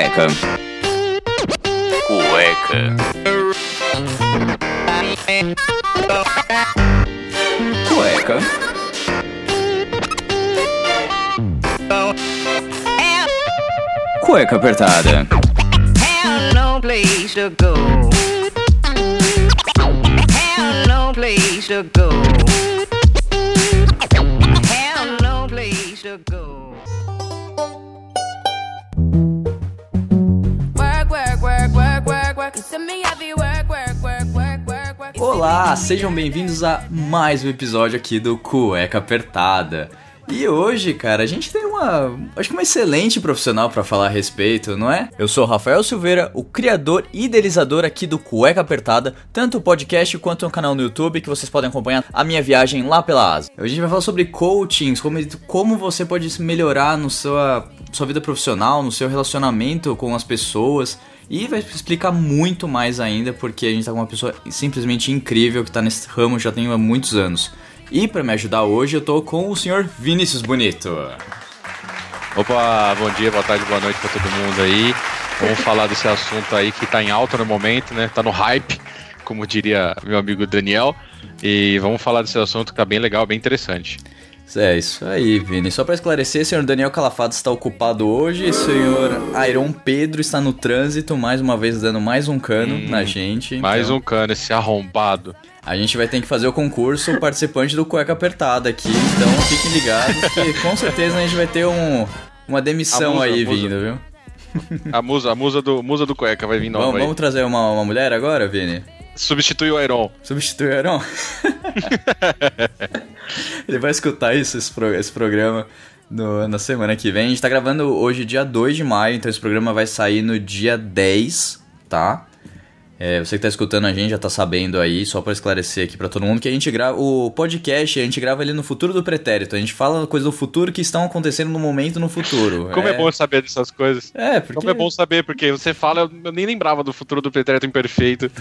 Cueca. Cueca. Cueca. Cueca apertada. Have no place to go. Have no place to go. Have no place to go. Olá, sejam bem-vindos a mais um episódio aqui do Cueca Apertada. E hoje, cara, a gente tem uma, acho que uma excelente profissional pra falar a respeito, não é? Eu sou Rafael Silveira, o criador e idealizador aqui do Cueca Apertada, tanto o podcast quanto o canal no YouTube que vocês podem acompanhar a minha viagem lá pela Ásia. Hoje a gente vai falar sobre coachings, como, como você pode melhorar no sua, sua vida profissional, no seu relacionamento com as pessoas. E vai explicar muito mais ainda, porque a gente tá com uma pessoa simplesmente incrível que tá nesse ramo já tem há muitos anos. E para me ajudar hoje, eu tô com o senhor Vinícius Bonito. Opa, bom dia, boa tarde, boa noite pra todo mundo aí. Vamos falar desse assunto aí que tá em alta no momento, né? Tá no hype, como diria meu amigo Daniel. E vamos falar desse assunto que tá bem legal, bem interessante. É isso aí, Vini. Só para esclarecer, o senhor Daniel Calafado está ocupado hoje, o senhor Iron Pedro está no trânsito, mais uma vez dando mais um cano Hum, na gente. Mais Então, um cano, esse arrombado. A gente vai ter que fazer o concurso participante do Cueca Apertada aqui, então fiquem ligados que com certeza a gente vai ter um, uma demissão musa, aí vindo, viu? A musa, a musa do, musa do cueca vai vir nova Vamos, aí. vamos trazer uma, uma mulher agora, Vini? Substitui o Iron. Substitui o Heron? Ele vai escutar isso, esse, pro- esse programa no- na semana que vem. A gente tá gravando hoje, dia 2 de maio, então esse programa vai sair no dia 10, tá? É, você que tá escutando a gente já tá sabendo aí, só pra esclarecer aqui pra todo mundo, que a gente grava. O podcast a gente grava ali no futuro do pretérito. A gente fala coisas do futuro que estão acontecendo no momento no futuro. Como é, bom saber dessas coisas. É, porque. Como é bom saber, porque você fala, eu- nem lembrava do futuro do pretérito imperfeito.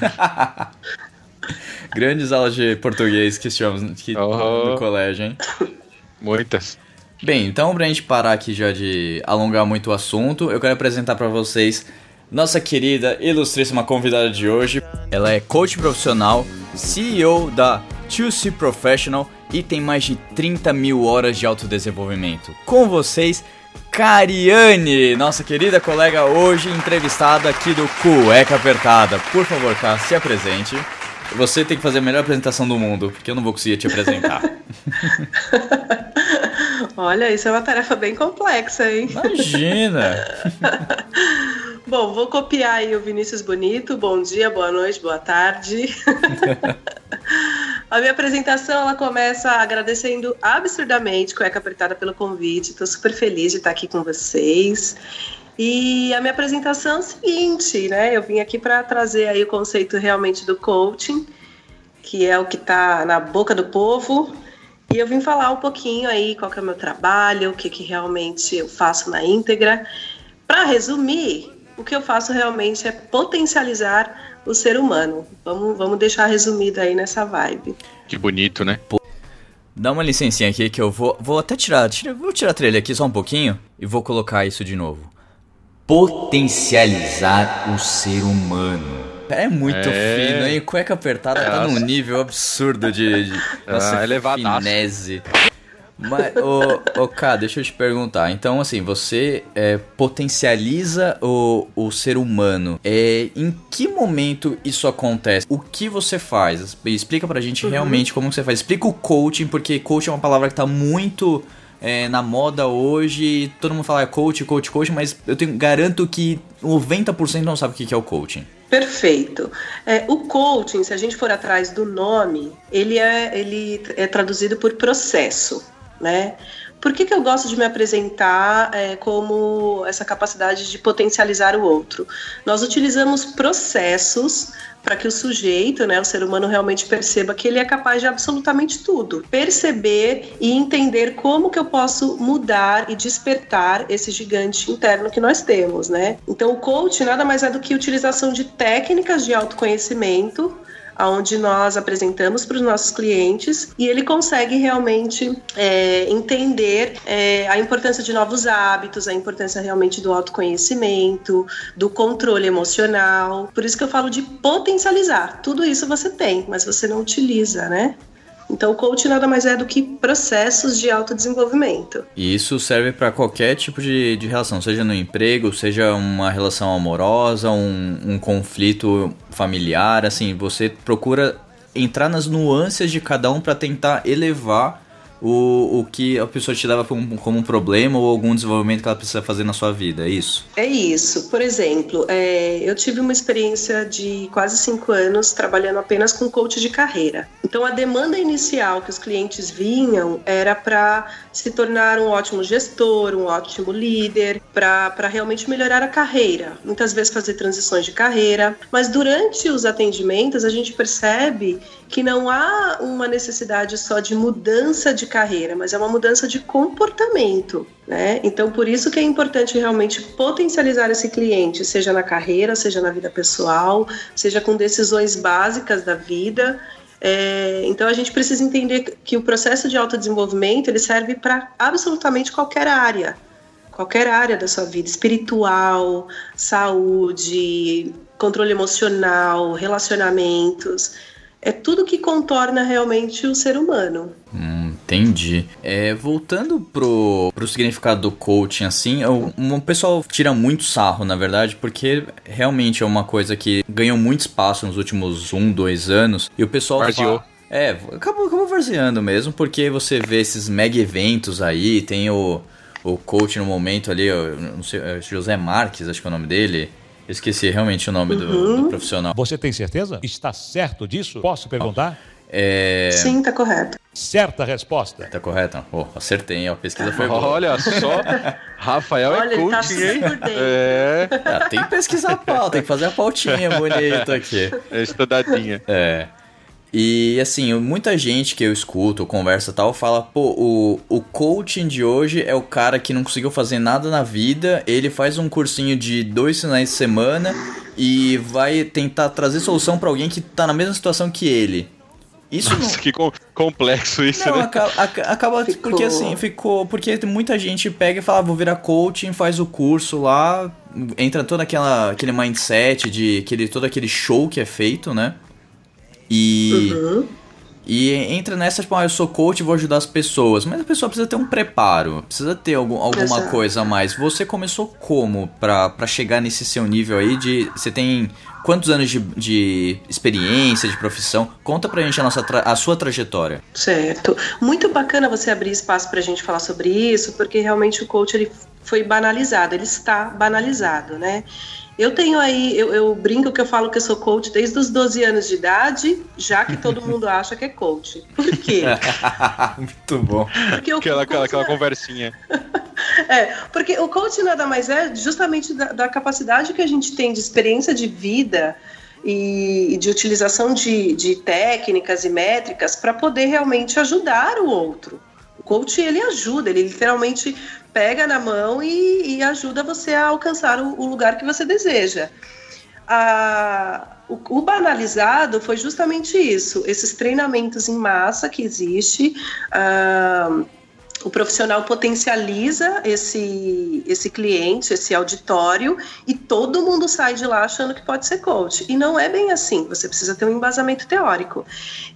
Grandes aulas de português que tivemos que, Aham. no colégio, hein? Muitas. Bem, então pra gente parar aqui já de alongar muito o assunto, eu quero apresentar pra vocês nossa querida, ilustríssima convidada de hoje. Ela é coach profissional, CEO da 2C Professional e tem mais de 30 mil horas de autodesenvolvimento. Com vocês, Cariane, nossa querida colega hoje entrevistada aqui do Cueca Apertada. Por favor, Cá, se apresente. Você tem que fazer a melhor apresentação do mundo, porque eu não vou conseguir te apresentar. Olha, isso é uma tarefa bem complexa, hein? Imagina! Bom, vou copiar aí o Vinícius Bonito. Bom dia, boa noite, boa tarde. A minha apresentação ela começa agradecendo absurdamente Cueca Apertada pelo convite. Estou super feliz de estar aqui com vocês. E a minha apresentação é o seguinte, né? Eu vim aqui para trazer aí o conceito realmente do coaching, que é o que está na boca do povo. E eu vim falar um pouquinho aí qual que é o meu trabalho, o que, que realmente eu faço na íntegra. Para resumir, o que eu faço realmente é potencializar o ser humano. Vamos, vamos deixar resumido aí nessa vibe. Que bonito, né? Dá uma licencinha aqui que eu vou, vou até tirar, tira, vou tirar a trilha aqui só um pouquinho e vou colocar isso de novo. Potencializar o ser humano. É muito É. fino, hein? Cueca apertada tá num Nossa. nível absurdo de, de nossa, Ah, elevadaço. finese. Mas, ô, ô, Cá, deixa eu te perguntar. Então, assim, você é, potencializa o, o ser humano. É, em que momento isso acontece? O que você faz? Explica pra gente realmente como você faz. Explica o coaching, porque coaching é uma palavra que tá muito é, na moda hoje. Todo mundo fala coach, coach, coach, mas eu tenho, garanto que 90% não sabe o que que é o coaching. Perfeito. É, o coaching, se a gente for atrás do nome, ele é, ele é traduzido por processo, né? Por que, que eu gosto de me apresentar é, como essa capacidade de potencializar o outro? Nós utilizamos processos para que o sujeito, né, o ser humano, realmente perceba que ele é capaz de absolutamente tudo. Perceber e entender como que eu posso mudar e despertar esse gigante interno que nós temos, né? Então, o coach nada mais é do que utilização de técnicas de autoconhecimento onde nós apresentamos para os nossos clientes e ele consegue realmente é, entender é, a importância de novos hábitos, a importância realmente do autoconhecimento, do controle emocional. Por isso que eu falo de potencializar. Tudo isso você tem, mas você não utiliza, né? Então, o coach nada mais é do que processos de autodesenvolvimento. E isso serve para qualquer tipo de, de relação, seja no emprego, seja uma relação amorosa, um, um conflito familiar. Assim, você procura entrar nas nuances de cada um para tentar elevar o, o que a pessoa te dava como, como um problema ou algum desenvolvimento que ela precisa fazer na sua vida, é isso? É isso. Por exemplo, é, eu tive uma experiência de quase cinco anos trabalhando apenas com coach de carreira. Então, a demanda inicial que os clientes vinham era para se tornar um ótimo gestor, um ótimo líder, para realmente melhorar a carreira. Muitas vezes fazer transições de carreira. Mas durante os atendimentos, a gente percebe que não há uma necessidade só de mudança de carreira, mas é uma mudança de comportamento. Né? Então, por isso que é importante realmente potencializar esse cliente, seja na carreira, seja na vida pessoal, seja com decisões básicas da vida. É, então, a gente precisa entender que o processo de autodesenvolvimento ele serve para absolutamente qualquer área, qualquer área da sua vida, espiritual, saúde, controle emocional, relacionamentos é tudo que contorna realmente o ser humano. Hum, entendi. É, voltando pro, pro significado do coaching, assim, o, o pessoal tira muito sarro, na verdade, porque realmente é uma coisa que ganhou muito espaço nos últimos um, dois anos. E o pessoal. Varzeou. Fala, é, acabou, acabou varzeando mesmo, porque você vê esses mega eventos aí, tem o, o coach no momento ali, não sei, é José Marques, acho que é o nome dele. Esqueci realmente o nome uhum. do, do, profissional. Você tem certeza? Está certo disso? Posso perguntar? É... Sim, tá correto. Certa resposta. Tá correto? Oh, acertei, a pesquisa foi boa. Olha só, Rafael Olha, é coach, tá hein? É. Ah, tem que pesquisar a pauta, tem que fazer a pautinha bonita aqui. É estudadinha. É. E assim, muita gente que eu escuto, conversa tal, fala, pô, o, o coaching de hoje é o cara que não conseguiu fazer nada na vida, ele faz um cursinho de dois finais de semana e vai tentar trazer solução para alguém que tá na mesma situação que ele. Isso Nossa, não... que com, complexo isso, não, né? Acaba, acaba ficou. porque assim, ficou. Porque muita gente pega e fala, ah, vou virar coaching, faz o curso lá, entra todo aquela, aquele mindset de aquele, todo aquele show que é feito, né? E. Uhum. E entra nessa, tipo, ah, eu sou coach e vou ajudar as pessoas. Mas a pessoa precisa ter um preparo, precisa ter algum, alguma Exato. coisa a mais. Você começou como pra chegar nesse seu nível aí de. Você tem quantos anos de, de experiência, de profissão? Conta pra gente a, nossa a sua trajetória. Certo. Muito bacana você abrir espaço pra gente falar sobre isso, porque realmente o coach ele foi banalizado, ele está banalizado, né? Eu tenho aí, eu, eu, brinco que eu falo que eu sou coach desde os 12 anos de idade, já que todo mundo acha que é coach. Por quê? Muito bom. Porque Aquela, aquela, aquela é- conversinha. É, porque o coach nada mais é justamente da, da capacidade que a gente tem de experiência de vida e, e de utilização de, de técnicas e métricas para poder realmente ajudar o outro. O coach ele ajuda, ele literalmente pega na mão e, e ajuda você a alcançar o, o lugar que você deseja. A- o, o banalizado foi justamente isso, esses treinamentos em massa que existe. ah, o profissional potencializa esse, esse cliente, esse auditório, e todo mundo sai de lá achando que pode ser coach. E não é bem assim, você precisa ter um embasamento teórico.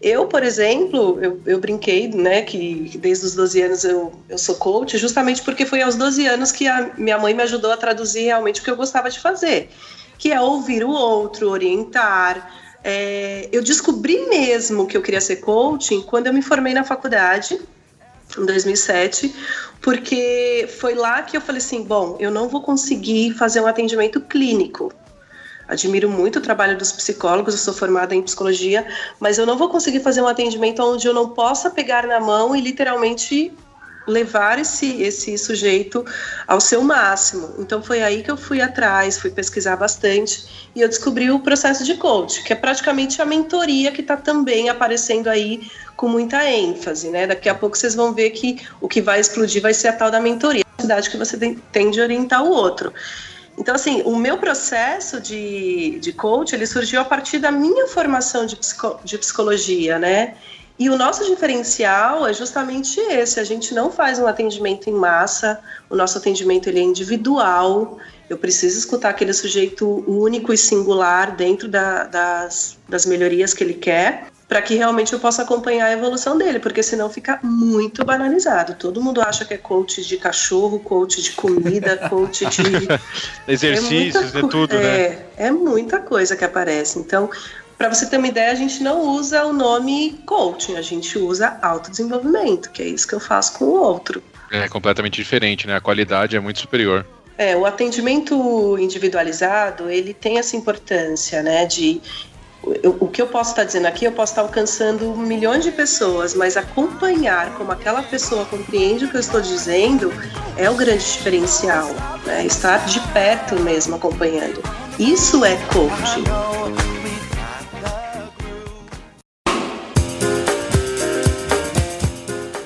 Eu, por exemplo, eu, eu brinquei, né, que desde os 12 anos eu, eu sou coach, justamente porque foi aos 12 anos que a minha mãe me ajudou a traduzir realmente o que eu gostava de fazer, que é ouvir o outro, orientar. É, eu descobri mesmo que eu queria ser coaching quando eu me formei na faculdade, em 2007, porque foi lá que eu falei assim, bom, eu não vou conseguir fazer um atendimento clínico. Admiro muito o trabalho dos psicólogos, eu sou formada em psicologia, mas eu não vou conseguir fazer um atendimento onde eu não possa pegar na mão e literalmente levar esse, esse sujeito ao seu máximo. Então foi aí que eu fui atrás, fui pesquisar bastante e eu descobri o processo de coach, que é praticamente a mentoria que está também aparecendo aí com muita ênfase, né? Daqui a pouco vocês vão ver que o que vai explodir vai ser a tal da mentoria, a capacidade que você tem de orientar o outro. Então, assim, o meu processo de, de coach, ele surgiu a partir da minha formação de, psico, de psicologia, né? E o nosso diferencial é justamente esse, a gente não faz um atendimento em massa, o nosso atendimento ele é individual, eu preciso escutar aquele sujeito único e singular dentro da, das, das melhorias que ele quer, para que realmente eu possa acompanhar a evolução dele, porque senão fica muito banalizado. Todo mundo acha que é coach de cachorro, coach de comida, coach de exercícios, é é tudo, né? É, é muita coisa que aparece. Então, para você ter uma ideia, a gente não usa o nome coaching, a gente usa autodesenvolvimento, que é isso que eu faço com o outro. É completamente diferente, né? A qualidade é muito superior. É, o atendimento individualizado, ele tem essa importância, né, de eu, o que eu posso estar dizendo aqui, eu posso estar alcançando milhões de pessoas, mas acompanhar como aquela pessoa compreende o que eu estou dizendo é o grande diferencial, né? Estar de perto mesmo acompanhando. Isso é coaching.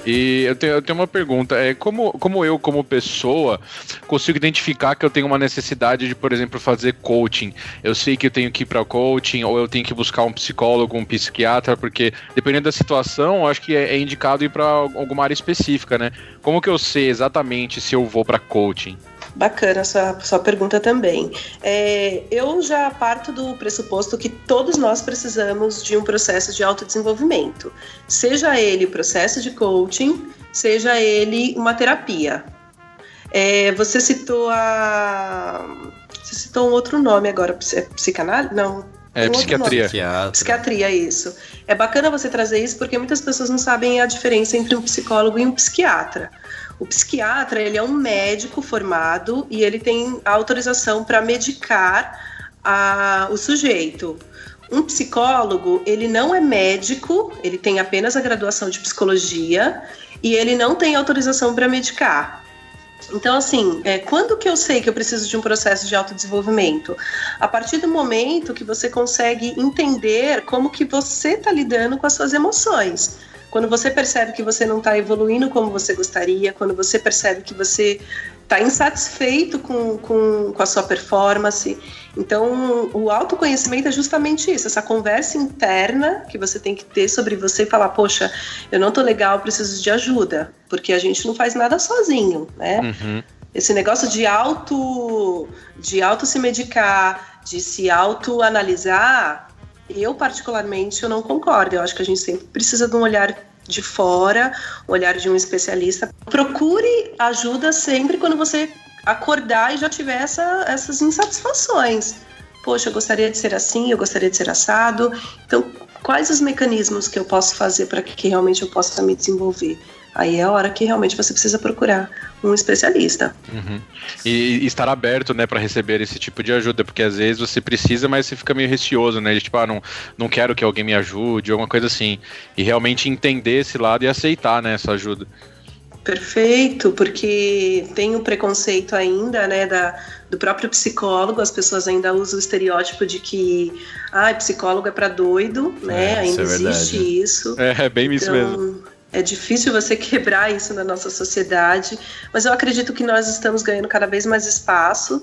E eu tenho, eu tenho uma pergunta, é como, como eu, como pessoa, consigo identificar que eu tenho uma necessidade de, por exemplo, fazer coaching? Eu sei que eu tenho que ir para coaching, ou eu tenho que buscar um psicólogo, um psiquiatra, porque dependendo da situação, acho que é, é indicado ir para alguma área específica, né? Como que eu sei exatamente se eu vou para coaching? Bacana sua, sua pergunta também. É, eu já parto do pressuposto que todos nós precisamos de um processo de autodesenvolvimento, seja ele processo de coaching, seja ele uma terapia. É, você citou a. Você citou um outro nome agora, é psicanálise? Não. É, um psiquiatria. Psiquiatria, isso. É bacana você trazer isso porque muitas pessoas não sabem a diferença entre um psicólogo e um psiquiatra. O psiquiatra, ele é um médico formado e ele tem autorização para medicar a, o sujeito. Um psicólogo, ele não é médico, ele tem apenas a graduação de psicologia e ele não tem autorização para medicar. Então, assim, é, quando que eu sei que eu preciso de um processo de autodesenvolvimento? A partir do momento que você consegue entender como que você está lidando com as suas emoções. Quando você percebe que você não está evoluindo como você gostaria, quando você percebe que você está insatisfeito com, com, com a sua performance. Então, o autoconhecimento é justamente isso, essa conversa interna que você tem que ter sobre você e falar, poxa, eu não tô legal, preciso de ajuda, porque a gente não faz nada sozinho, né? Uhum. Esse negócio de auto, de auto se medicar, de se autoanalisar, eu particularmente eu não concordo. Eu acho que a gente sempre precisa de um olhar de fora, um olhar de um especialista. Procure ajuda sempre quando você acordar e já tiver essa, essas insatisfações. Poxa, eu gostaria de ser assim, eu gostaria de ser assado. Então, quais os mecanismos que eu posso fazer para que realmente eu possa me desenvolver? Aí é a hora que realmente você precisa procurar um especialista. Uhum. E, e estar aberto, né, para receber esse tipo de ajuda, porque às vezes você precisa, mas você fica meio receoso, né? Tipo, ah, não, não quero que alguém me ajude, alguma coisa assim. E realmente entender esse lado e aceitar, né, essa ajuda. Perfeito, porque tem o um preconceito ainda, né, da, do próprio psicólogo, as pessoas ainda usam o estereótipo de que, ah, psicólogo é para doido, né, É, ainda isso é existe isso. É, é bem isso mesmo. É difícil você quebrar isso na nossa sociedade, mas eu acredito que nós estamos ganhando cada vez mais espaço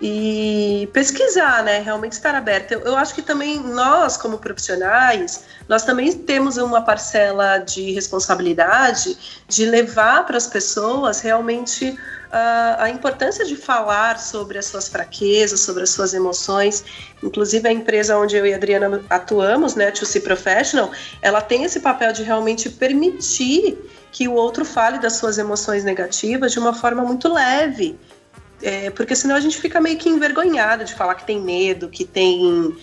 e pesquisar, né? Realmente estar aberto. Eu, eu acho que também nós, como profissionais, nós também temos uma parcela de responsabilidade de levar para as pessoas realmente a, a importância de falar sobre as suas fraquezas, sobre as suas emoções. Inclusive a empresa onde eu e a Adriana atuamos, né, To Professional, ela tem esse papel de realmente permitir que o outro fale das suas emoções negativas de uma forma muito leve. É, porque senão a gente fica meio que envergonhada de falar que tem medo, que tem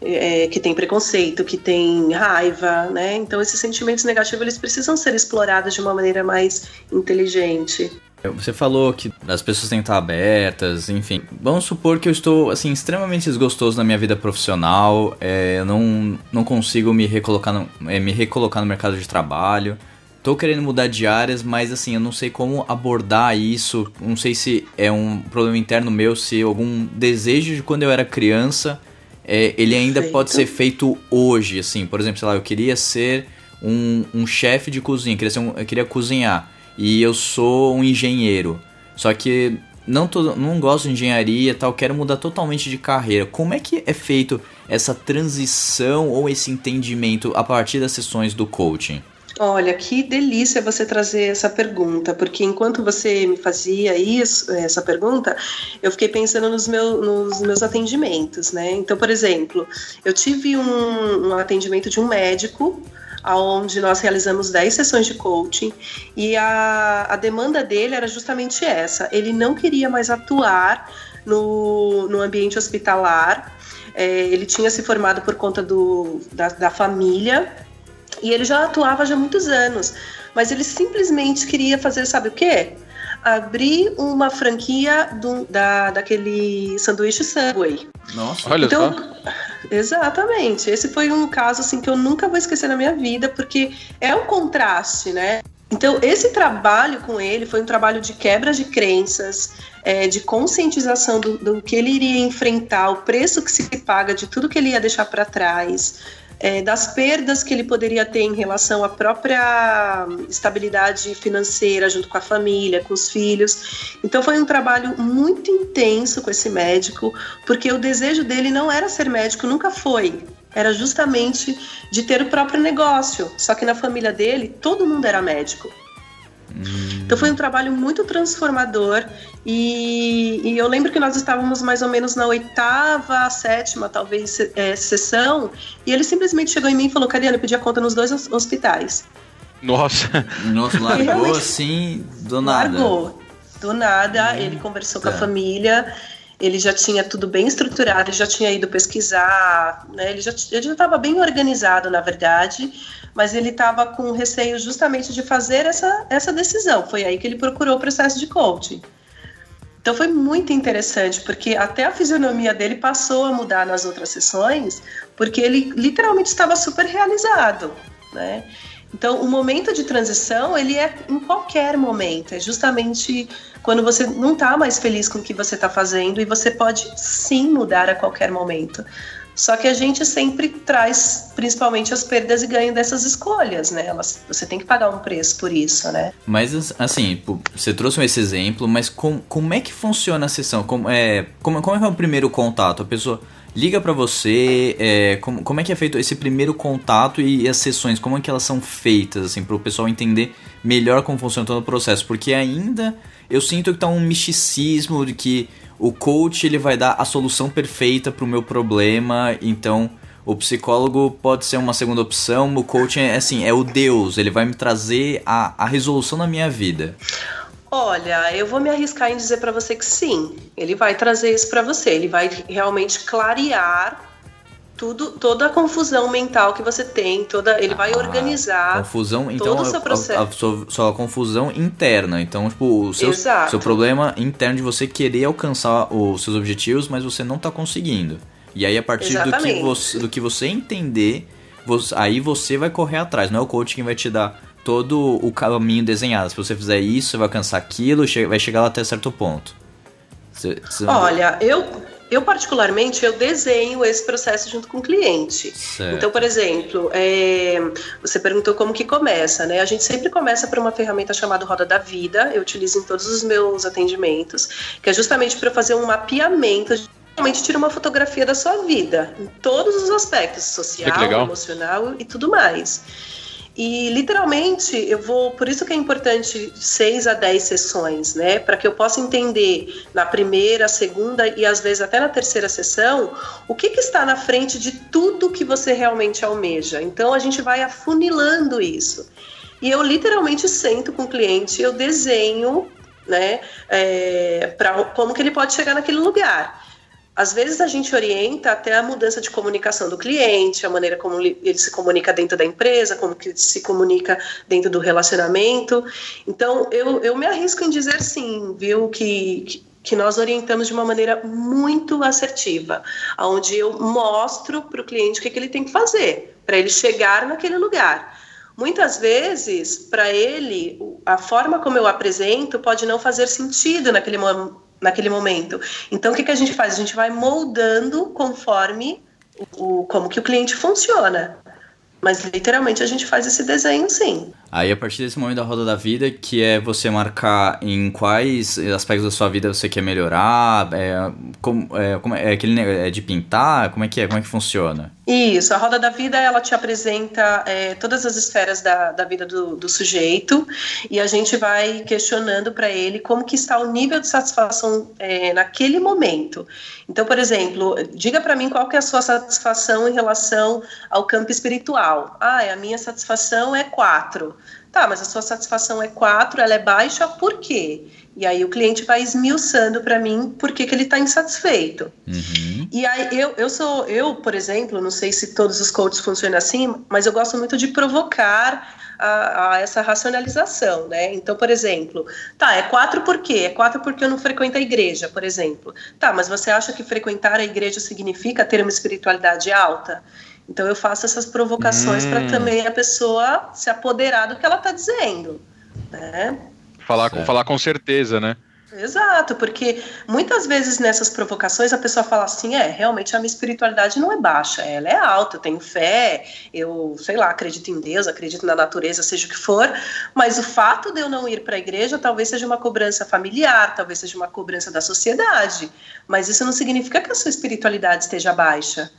é, que tem preconceito, que tem raiva, né? Então esses sentimentos negativos eles precisam ser explorados de uma maneira mais inteligente. Você falou que as pessoas têm que estar abertas, enfim. Vamos supor que eu estou, assim, extremamente desgostoso na minha vida profissional, é, eu não, não consigo me recolocar, no, é, me recolocar no mercado de trabalho. Tô querendo mudar de áreas, mas assim, eu não sei como abordar isso. Não sei se é um problema interno meu, se algum desejo de quando eu era criança, é, ele ainda Perfeito. pode ser feito hoje, assim. Por exemplo, sei lá, eu queria ser um, um chefe de cozinha, queria um- eu queria cozinhar. E eu sou um engenheiro. Só que não, tô, não gosto de engenharia tal, quero mudar totalmente de carreira. Como é que é feito essa transição ou esse entendimento a partir das sessões do coaching? Olha, que delícia você trazer essa pergunta, porque enquanto você me fazia isso, essa pergunta, eu fiquei pensando nos, meu, nos meus atendimentos, né? Então, por exemplo, eu tive um, um atendimento de um médico onde nós realizamos 10 sessões de coaching e a, a demanda dele era justamente essa. Ele não queria mais atuar no, no ambiente hospitalar. É, ele tinha se formado por conta do, da, da família e ele já atuava já há muitos anos, mas ele simplesmente queria fazer, sabe o quê? Abrir uma franquia do, da, daquele sanduíche Subway. Nossa, Olha então, só. exatamente. Esse foi um caso assim que eu nunca vou esquecer na minha vida, porque é um contraste, né? Então, esse trabalho com ele foi um trabalho de quebra de crenças, é, de conscientização do, do que ele iria enfrentar, o preço que se paga de tudo que ele ia deixar para trás, é, das perdas que ele poderia ter em relação à própria estabilidade financeira junto com a família, com os filhos. Então foi um trabalho muito intenso com esse médico, porque o desejo dele não era ser médico, nunca foi. Era justamente de ter o próprio negócio. Só que na família dele, todo mundo era médico. Então foi um trabalho muito transformador e, e, eu lembro que nós estávamos mais ou menos na oitava, sétima, talvez, é, sessão e ele simplesmente chegou em mim e falou, Cariana, eu pedi a conta nos dois hospitais. Nossa. Nossa, largou assim do nada. Largou. Do nada, ele conversou com a Tá. família, ele já tinha tudo bem estruturado, ele já tinha ido pesquisar, né? ele já estava bem organizado, na verdade, mas ele estava com receio justamente de fazer essa, essa decisão. Foi aí que ele procurou o processo de coaching. Então foi muito interessante, porque até a fisionomia dele passou a mudar nas outras sessões, porque ele literalmente estava super realizado, né? Então, o momento de transição, ele é em qualquer momento, é justamente quando você não está mais feliz com o que você está fazendo e você pode sim mudar a qualquer momento. Só que a gente sempre traz, principalmente, as perdas e ganho dessas escolhas, né? Elas, você tem que pagar um preço por isso, né? Mas assim, você trouxe esse exemplo, mas com, como é que funciona a sessão? Como é, como, como é que é o primeiro contato? A pessoa liga pra você, é, como, como é que é feito esse primeiro contato e as sessões, como é que elas são feitas, assim, pro pessoal entender melhor como funciona todo o processo? Porque ainda eu sinto que tá um misticismo de que o coach ele vai dar a solução perfeita pro meu problema, então o psicólogo pode ser uma segunda opção, o coaching é assim, é o Deus, ele vai me trazer a, a resolução da minha vida. Olha, eu vou me arriscar em dizer para você que sim, ele vai trazer isso para você, ele vai realmente clarear tudo, toda a confusão mental que você tem, toda, ele vai Ah, organizar confusão, então todo o seu a- processo. A, a sua, sua confusão interna, então tipo, o seu, seu problema interno de você querer alcançar os seus objetivos, mas você não tá conseguindo. E aí a partir do que, Exatamente. você, do que você entender, você- aí você vai correr atrás, não é o coach quem vai te dar todo o caminho desenhado. Se você fizer isso, você vai alcançar aquilo, vai chegar lá até certo ponto. Você- você- Olha, eu, eu particularmente eu desenho esse processo junto com o cliente. Certo. Então, por exemplo, é, você perguntou como que começa, né? A gente sempre começa por uma ferramenta chamada Roda da Vida. Eu utilizo em todos os meus atendimentos, que é justamente para fazer um mapeamento. Realmente tira uma fotografia da sua vida, em todos os aspectos, social, emocional e tudo mais. E literalmente eu vou, por isso que é importante seis a dez sessões, né? Para que eu possa entender na primeira, segunda e às vezes até na terceira sessão o que, que está na frente de tudo que você realmente almeja. Então a gente vai afunilando isso. E eu literalmente sento com o cliente, eu desenho, né? É, para como que ele pode chegar naquele lugar. Às vezes a gente orienta até a mudança de comunicação do cliente, a maneira como ele se comunica dentro da empresa, como que ele se comunica dentro do relacionamento. Então, eu, eu me arrisco em dizer sim, viu, que, que- nós orientamos de uma maneira muito assertiva, onde eu mostro para o cliente o que, que ele tem que fazer para ele chegar naquele lugar. Muitas vezes, para ele, a forma como eu apresento pode não fazer sentido naquele, naquele momento. Então, o que, que a gente faz? A gente vai moldando conforme o, como que o cliente funciona. Mas, literalmente, a gente faz esse desenho, sim. Aí a partir desse momento da roda da vida, que é você marcar em quais aspectos da sua vida você quer melhorar, é, como, é, como é, é aquele é de pintar, como é que é, como é que funciona? Isso, a roda da vida ela te apresenta é, todas as esferas da, da vida do, do sujeito e a gente vai questionando para ele como que está o nível de satisfação é, naquele momento. Então, por exemplo, diga para mim qual que é a sua satisfação em relação ao campo espiritual. Ah, a minha satisfação é quatro. Tá, mas a sua satisfação é quatro, ela é baixa, por quê? E aí o cliente vai esmiuçando para mim por que, que ele está insatisfeito. Uhum. E aí eu, eu sou, eu, por exemplo, não sei se todos os coaches funcionam assim, mas eu gosto muito de provocar a, a essa racionalização, né? Então, por exemplo, tá, é quatro por quê? É quatro porque eu não frequento a igreja, por exemplo. Tá, mas você acha que frequentar a igreja significa ter uma espiritualidade alta? Então eu faço essas provocações Hum. para também a pessoa se apoderar do que ela está dizendo, né? Falar com, falar com certeza, né? Exato, porque muitas vezes nessas provocações a pessoa fala assim: é, realmente a minha espiritualidade não é baixa, ela é alta, eu tenho fé, eu, sei lá, acredito em Deus, acredito na natureza, seja o que for, mas o fato de eu não ir para a igreja talvez seja uma cobrança familiar, talvez seja uma cobrança da sociedade, mas isso não significa que a sua espiritualidade esteja baixa.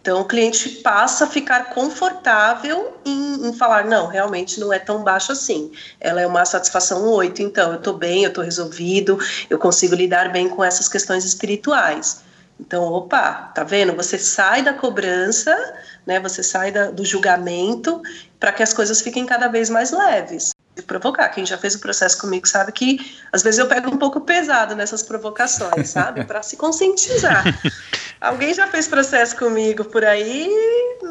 Então o cliente passa a ficar confortável em, em falar, não, realmente não é tão baixo assim. Ela é uma satisfação 8, então eu estou bem, eu estou resolvido, eu consigo lidar bem com essas questões espirituais. Então, opa, tá vendo? Você sai da cobrança, né? Você sai da- do julgamento para que as coisas fiquem cada vez mais leves. E provocar. Quem já fez o processo comigo sabe que às vezes eu pego um pouco pesado nessas provocações, sabe? Para se conscientizar. Alguém já fez processo comigo por aí,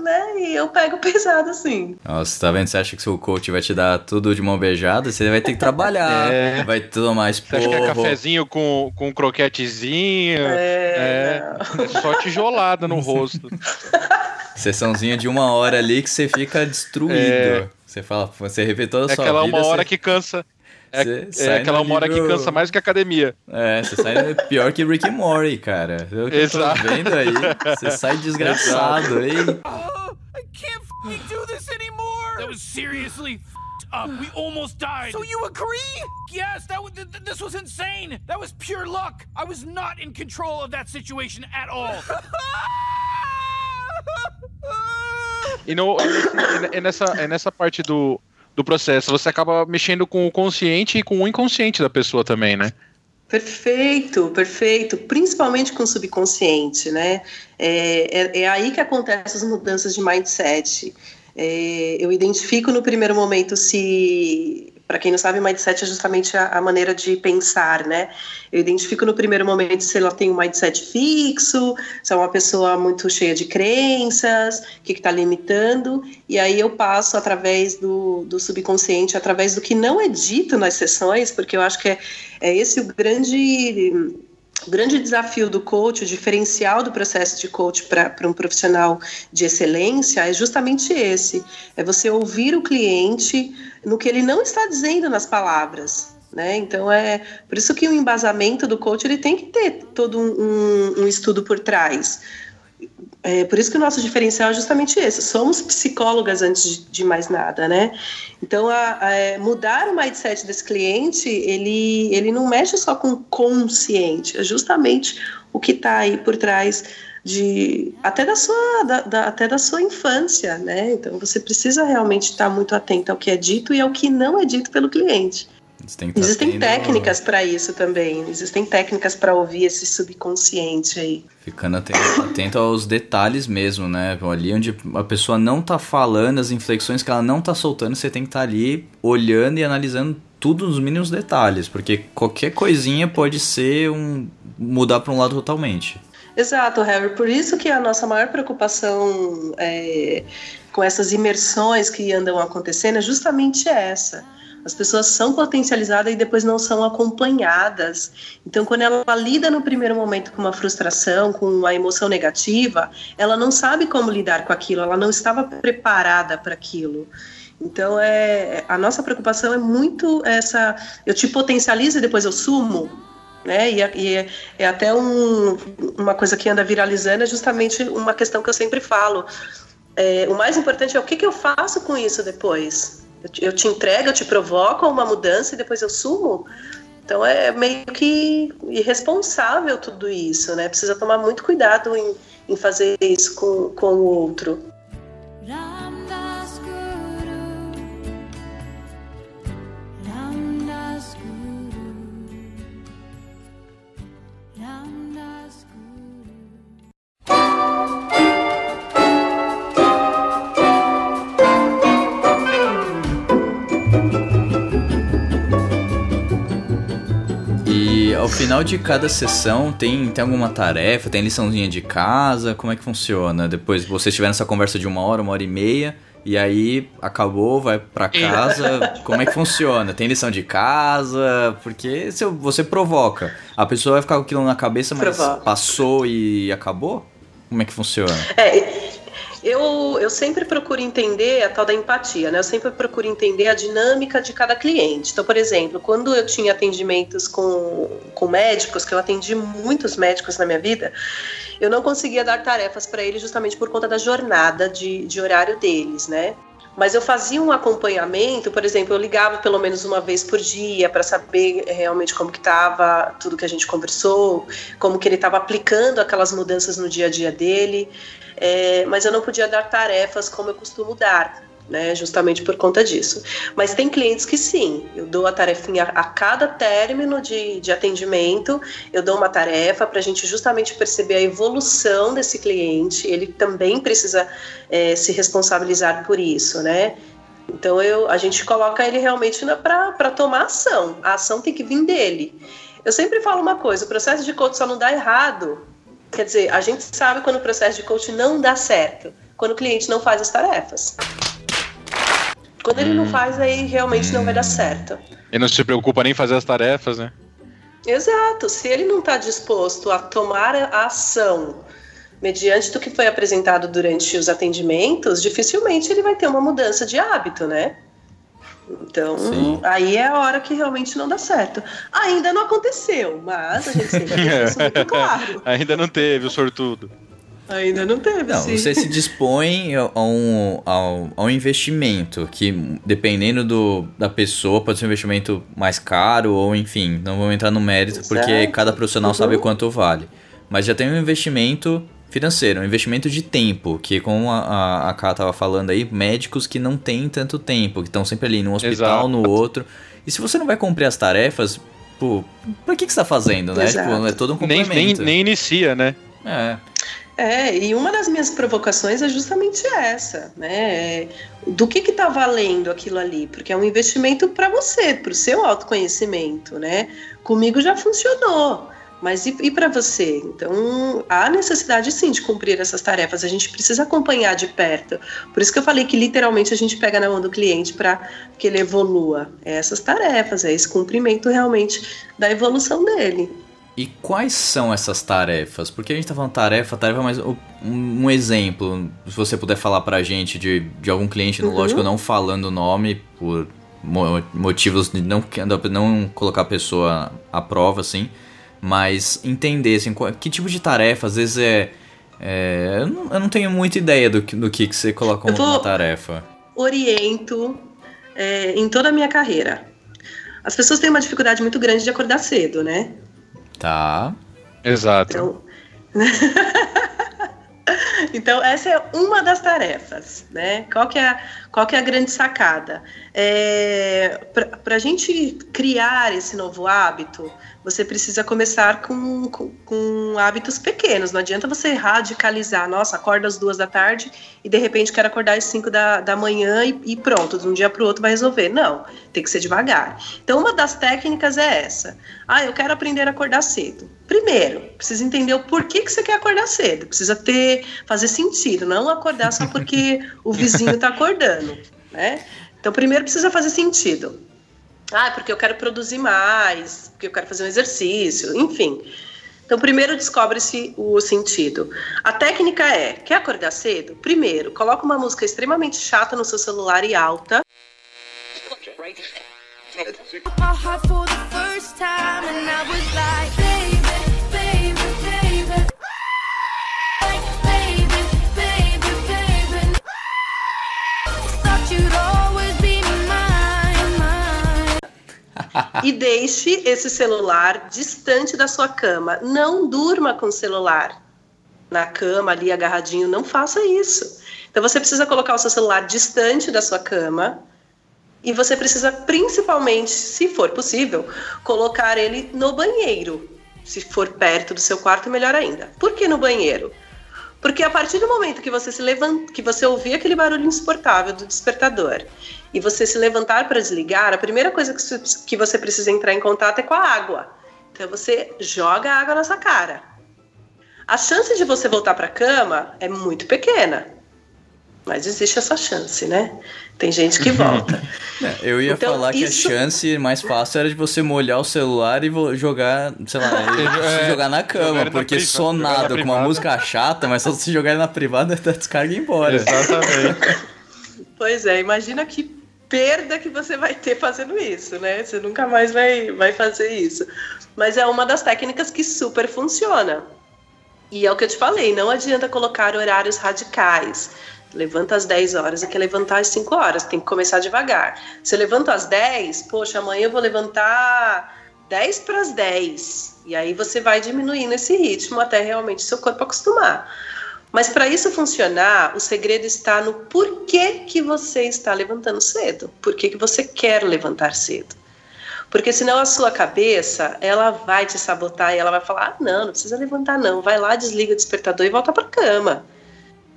né? E eu pego pesado assim. Nossa, tá vendo? Você acha que seu coach vai te dar tudo de mão beijada? Você vai ter que trabalhar, É. vai tomar Você acha que é esporro. cafezinho com, com croquetezinho? É, É, é só tijolada no rosto. Sessãozinha de uma hora ali que você fica destruído. É. Você fala, você repete toda a É sua aquela vida. uma hora você- que cansa. É, Você é aquela uma hora que cansa mais que a academia. É, você sai pior que Rick and Morty, cara. Eu que tô Exato. vendo aí. Você sai desgraçado aí. I can't f***ing do this anymore! That was seriously up. We almost died. So you agree? Yes, that was, th- th- this was insane. That was pure luck. I was not in control of that situation at all. E, no, e e nessa, e nessa parte do, do processo, você acaba mexendo com o consciente e com o inconsciente da pessoa também, né? Perfeito, perfeito. Principalmente com o subconsciente, né? É, é, é aí que acontecem as mudanças de mindset. É, eu identifico no primeiro momento se. Para quem não sabe, mindset é justamente a, a maneira de pensar, né? Eu identifico no primeiro momento se ela tem um mindset fixo, se é uma pessoa muito cheia de crenças, o que está limitando, e aí eu passo através do, do subconsciente, através do que não é dito nas sessões, porque eu acho que é, é esse o grande o grande desafio do coach, o diferencial do processo de coach para um profissional de excelência é justamente esse: é você ouvir o cliente no que ele não está dizendo nas palavras. Né? Então é por isso que o embasamento do coach ele tem que ter todo um, um, um estudo por trás. É, por isso que o nosso diferencial é justamente esse. Somos psicólogas antes de, mais nada, né? Então, a, a, mudar o mindset desse cliente, ele, ele não mexe só com consciente, é justamente o que está aí por trás de até da sua da, da, até da sua infância, né? Então, você precisa realmente estar muito atento ao que é dito e ao que não é dito pelo cliente. Existem tendo... técnicas para isso também. Existem técnicas para ouvir esse subconsciente aí. Ficando atento, atento, aos detalhes mesmo, né? Ali onde a pessoa não tá falando, as inflexões que ela não tá soltando, você tem que estar tá ali olhando e analisando tudo nos mínimos detalhes, porque qualquer coisinha pode ser um mudar para um lado totalmente. Exato, Harry. Por isso que a nossa maior preocupação é, com essas imersões que andam acontecendo é justamente essa as pessoas são potencializadas e depois não são acompanhadas. Então, quando ela lida no primeiro momento com uma frustração, com uma emoção negativa, ela não sabe como lidar com aquilo, ela não estava preparada para aquilo. Então, é, a nossa preocupação é muito essa: eu te potencializo e depois eu sumo. Né? E, e é, é, até um, uma coisa que anda viralizando, é justamente uma questão que eu sempre falo. É, o mais importante é o que, que eu faço com isso depois. Eu te, entrego, eu te provoco uma mudança e depois eu sumo. Então é meio que irresponsável tudo isso, né? Precisa tomar muito cuidado em, em fazer isso com, com o outro. Final de cada sessão tem, tem alguma tarefa, tem liçãozinha de casa, como é que funciona? Depois vocês tiveram essa conversa de uma hora, uma hora e meia, e aí acabou, vai pra casa, como é que funciona? Tem lição de casa? Porque se você provoca, a pessoa vai ficar com aquilo na cabeça, mas Provoca. passou e acabou? Como é que funciona? É, eu, eu sempre procuro entender a tal da empatia, né? Eu sempre procuro entender a dinâmica de cada cliente. Então, por exemplo, quando eu tinha atendimentos com, com médicos, que eu atendi muitos médicos na minha vida, eu não conseguia dar tarefas para eles justamente por conta da jornada de, de horário deles, né? Mas eu fazia um acompanhamento, por exemplo, eu ligava pelo menos uma vez por dia para saber realmente como que estava tudo que a gente conversou, como que ele estava aplicando aquelas mudanças no dia a dia dele. É, mas eu não podia dar tarefas como eu costumo dar, né? Justamente por conta disso. Mas tem clientes que sim, eu dou a tarefinha a cada término de, de atendimento, eu dou uma tarefa para a gente justamente perceber a evolução desse cliente. Ele também precisa é, se responsabilizar por isso, né? Então eu, a gente coloca ele realmente para tomar ação. A ação tem que vir dele. Eu sempre falo uma coisa: o processo de coach só não dá errado. Quer dizer, a gente sabe quando o processo de coach não dá certo, quando o cliente não faz as tarefas. Quando ele não faz, aí realmente não vai dar certo. E não se preocupa nem em fazer as tarefas, né? Exato. Se ele não está disposto a tomar a ação mediante do que foi apresentado durante os atendimentos, dificilmente ele vai ter uma mudança de hábito, né? Então, Sim. aí é a hora que realmente não dá certo. Ainda não aconteceu, mas a gente sempre deixa isso muito claro. Ainda não teve o sortudo. Ainda não teve, Não, sim. você se dispõe a um, ao, a um investimento que, dependendo do, da pessoa, pode ser um investimento mais caro ou enfim, não vou entrar no mérito porque cada profissional Uhum. sabe quanto vale. Mas já tem um investimento financeiro, um investimento de tempo, que como a, a, Ká tava falando aí, médicos que não têm tanto tempo, que estão sempre ali num hospital, Exato. no outro. E se você não vai cumprir as tarefas, pô, pra que, que você tá fazendo, né? Exato. Tipo, é todo um Nem, complemento. nem, nem inicia, né? É. É, e uma das minhas provocações é justamente essa, né? É, Do que que tá valendo aquilo ali? Porque é um investimento para você, para o seu autoconhecimento, né? Comigo já funcionou, mas e, e para você? Então, há necessidade sim de cumprir essas tarefas. A gente precisa acompanhar de perto. Por isso que eu falei que literalmente a gente pega na mão do cliente para que ele evolua. É essas tarefas, é esse cumprimento realmente da evolução dele. E quais são essas tarefas? Porque a gente tá falando tarefa, tarefa, mas um, exemplo, se você puder falar pra gente de, de algum cliente, no Uhum. lógico, não falando o nome por mo- motivos de não, não colocar a pessoa à prova, assim, mas entender, assim, que tipo de tarefa, às vezes é... é, eu, não, eu não tenho muita ideia do, que- do que, que você coloca como uma tarefa. oriento é, em toda a minha carreira. As pessoas têm uma dificuldade muito grande de acordar cedo, né? Tá. Exato. Então, então essa é uma das tarefas, né? Qual que é, a- qual que é a grande sacada? É, Para a gente criar esse novo hábito, você precisa começar com, com, com hábitos pequenos. Não adianta você radicalizar, nossa, acorda às duas da tarde e de repente quero acordar às cinco da, da manhã e, e pronto, de um dia para o outro vai resolver. Não, tem que ser devagar. Então, uma das técnicas é essa. Ah, eu quero aprender a acordar cedo. Primeiro, precisa entender o porquê que você quer acordar cedo. Precisa ter, fazer sentido, não acordar só porque o vizinho está acordando, né? Então, primeiro precisa fazer sentido. Ah, porque eu quero produzir mais, porque eu quero fazer um exercício, enfim. Então, primeiro descobre-se o sentido. A técnica é: quer acordar cedo? Primeiro, coloca uma música extremamente chata no seu celular e alta. my e deixe esse celular distante da sua cama. Não durma com o celular na cama ali agarradinho, não faça isso. Então você precisa colocar o seu celular distante da sua cama e você precisa principalmente, se for possível, colocar ele no banheiro. Se for perto do seu quarto, melhor ainda. Por que no banheiro? Porque a partir do momento que você se levanta, que você ouvir aquele barulho insuportável do despertador e você se levantar para desligar, a primeira coisa que você- que você precisa entrar em contato é com a água. Então você joga a água na sua cara. A chance de você voltar para a cama é muito pequena. Mas existe essa chance, né? Tem gente que volta. É, Eu ia Então, falar que isso- a chance mais fácil era de você molhar o celular e jogar, sei lá, É, jogar na jogar cama, na porque sonado jogar na com uma música chata, mas só se jogar ele na privada, tá descarga e ir embora. Exatamente. Pois é, imagina que perda que você vai ter fazendo isso, né? Você nunca mais vai, vai fazer isso. Mas é uma das técnicas que super funciona. E é o que eu te falei, não adianta colocar horários radicais. Levanta às 10 horas e quer levantar às 5 horas, tem que começar devagar. Se eu às 10, poxa, amanhã eu vou levantar 10 para as 10. E aí você vai diminuindo esse ritmo até realmente seu corpo acostumar. Mas para isso funcionar, o segredo está no porquê que você está levantando cedo. Por que você quer levantar cedo? Porque senão a sua cabeça, ela vai te sabotar e ela vai falar: ah, não, não precisa levantar, não. Vai lá, desliga o despertador e volta para cama.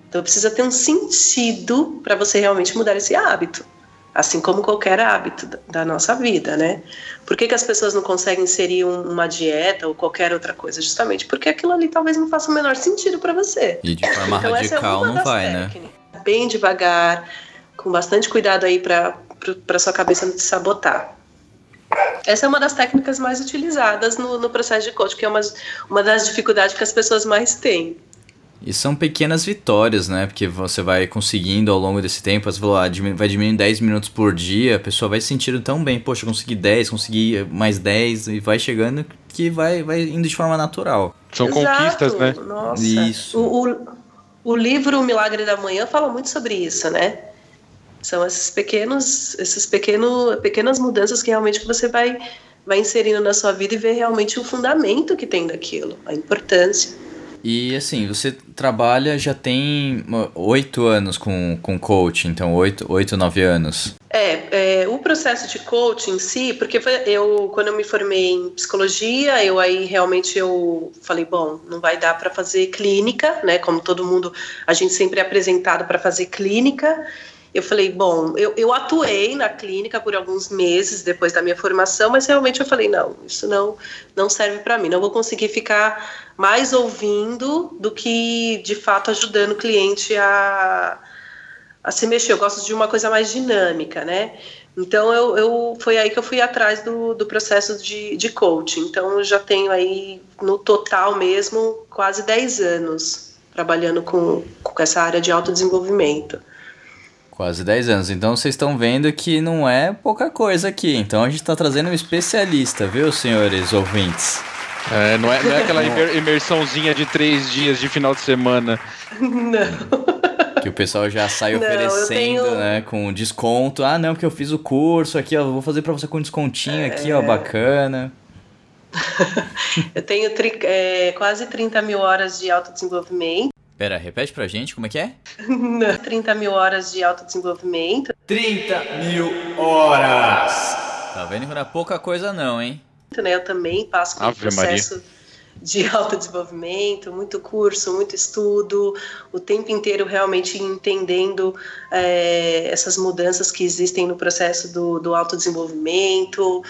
Então precisa ter um sentido para você realmente mudar esse hábito. Assim como qualquer hábito da- nossa vida, né? Por que, que as pessoas não conseguem inserir um- uma dieta ou qualquer outra coisa? Justamente porque aquilo ali talvez não faça o menor sentido para você. E de forma Então, é radical uma não vai, né? técnicas. Bem devagar, com bastante cuidado aí para para sua cabeça não te sabotar. Essa é uma das técnicas mais utilizadas no, no processo de coaching, que é uma, uma das dificuldades que as pessoas mais têm. E são pequenas vitórias, né? Porque você vai conseguindo ao longo desse tempo, você falou, ah, diminu- vai diminuindo 10 minutos por dia, a pessoa vai se sentindo tão bem, poxa, eu consegui 10, consegui mais 10, e vai chegando que vai, vai indo de forma natural. São Exato, conquistas, né? Nossa. Isso. O, o, o livro O Milagre da Manhã fala muito sobre isso, né? São esses pequenos, esses pequeno, pequenas mudanças que realmente você vai, vai inserindo na sua vida e ver realmente o fundamento que tem daquilo, a importância. E assim, você trabalha já tem oito anos com, com coaching, então oito, oito, nove anos. É, é, o processo de coaching em si, porque eu quando eu me formei em psicologia, eu aí realmente eu falei, bom, não vai dar para fazer clínica, né? Como todo mundo, a gente sempre é apresentado para fazer clínica. Eu falei, bom, eu, eu atuei na clínica por alguns meses depois da minha formação, mas realmente eu falei, não, isso não, não serve para mim, não vou conseguir ficar mais ouvindo do que de fato ajudando o cliente a, a se mexer. Eu gosto de uma coisa mais dinâmica, né? Então eu, eu foi aí que eu fui atrás do, do processo de, de coaching. Então eu já tenho aí no total mesmo quase 10 anos trabalhando com, com essa área de autodesenvolvimento. Quase 10 anos. Então vocês estão vendo que não é pouca coisa aqui. Então a gente tá trazendo um especialista, viu, senhores ouvintes? É, não, é, não é aquela imer- imersãozinha de três dias de final de semana. Não. Que o pessoal já sai Não, oferecendo, tenho- né, com desconto. Ah, não, porque eu fiz o curso aqui, ó, vou fazer pra você com descontinho aqui, É. ó, bacana. Eu tenho tri- é, quase 30 mil horas de autodesenvolvimento. Pera, repete pra gente como é que é? Não, 30 mil horas de autodesenvolvimento. 30 mil horas! Tá vendo que não é pouca coisa não, hein? né? Eu também passo por um Ave Maria. processo de autodesenvolvimento, muito curso, muito estudo, o tempo inteiro realmente entendendo é, essas mudanças que existem no processo do, do autodesenvolvimento,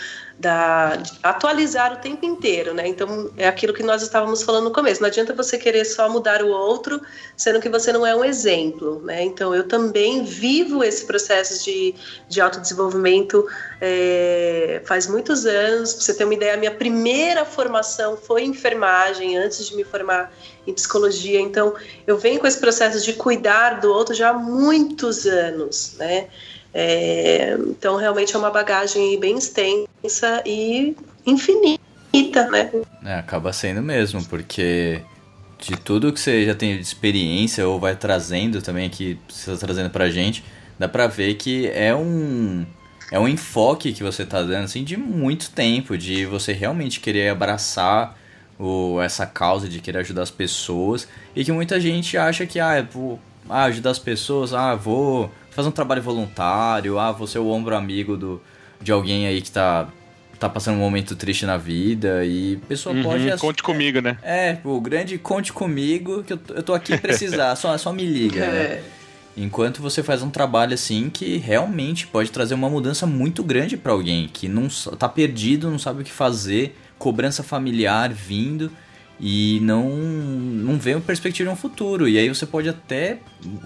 da, atualizar o tempo inteiro, né? Então é aquilo que nós estávamos falando no começo. Não adianta você querer só mudar o outro, sendo que você não é um exemplo, né? Então eu também vivo esse processo de, de autodesenvolvimento é, faz muitos anos. Pra você ter uma ideia, a minha primeira formação foi em enfermagem antes de me formar em psicologia. Então eu venho com esse processo de cuidar do outro já há muitos anos, né? É, então realmente é uma bagagem bem extensa e infinita, né? É, acaba sendo mesmo, porque de tudo que você já tem de experiência ou vai trazendo também aqui, você tá trazendo pra gente, dá pra ver que é um é um enfoque que você tá dando, assim, de muito tempo, de você realmente querer abraçar o, essa causa, de querer ajudar as pessoas, e que muita gente acha que, ah, vou ah, ajudar as pessoas, ah, vou fazer um trabalho voluntário, ah, vou ser o ombro amigo do, de alguém aí que tá, tá passando um momento triste na vida, e a pessoa Uhum, pode... conte comigo, né? É, o grande conte comigo, que eu, tô- eu tô aqui precisar, só, só me liga, né? É. Enquanto você faz um trabalho assim que realmente pode trazer uma mudança muito grande pra alguém que não tá perdido, não sabe o que fazer, cobrança familiar vindo e não não vê uma perspectiva de um futuro. E aí você pode até,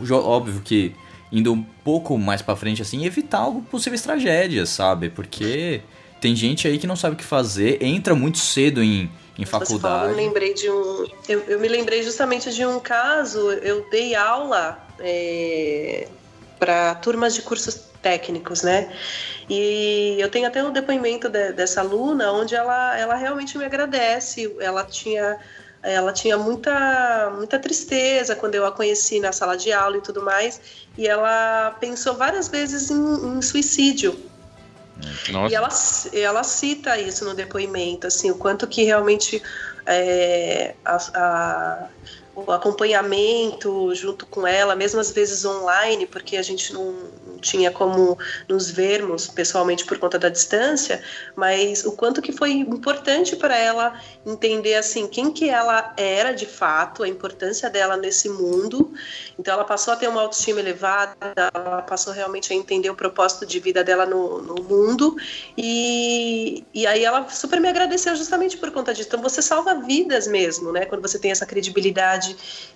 óbvio que indo um pouco mais pra frente assim, evitar algo possíveis tragédias, sabe? Porque tem gente aí que não sabe o que fazer, entra muito cedo em, em Você falou, faculdade. eu me lembrei de um. Eu, eu me lembrei justamente de um caso. Eu dei aula para turmas de cursos técnicos, né? E eu tenho até um depoimento de- dessa aluna, onde ela, ela realmente me agradece. Ela tinha ela tinha muita muita tristeza quando eu a conheci na sala de aula e tudo mais, e ela pensou várias vezes em- em suicídio. Nossa. E ela, ela cita isso no depoimento, assim, o quanto que realmente é, a- a- o acompanhamento junto com ela, mesmo às vezes online, porque a gente não, tinha como nos vermos pessoalmente por conta da distância, mas o quanto que foi importante para ela entender assim quem que ela era de fato, a importância dela nesse mundo. Então ela passou a ter uma autoestima elevada, ela passou realmente a entender o propósito de vida dela no, no mundo e, e aí ela super me agradeceu justamente por conta disso. Então você salva vidas mesmo, né? Quando você tem essa credibilidade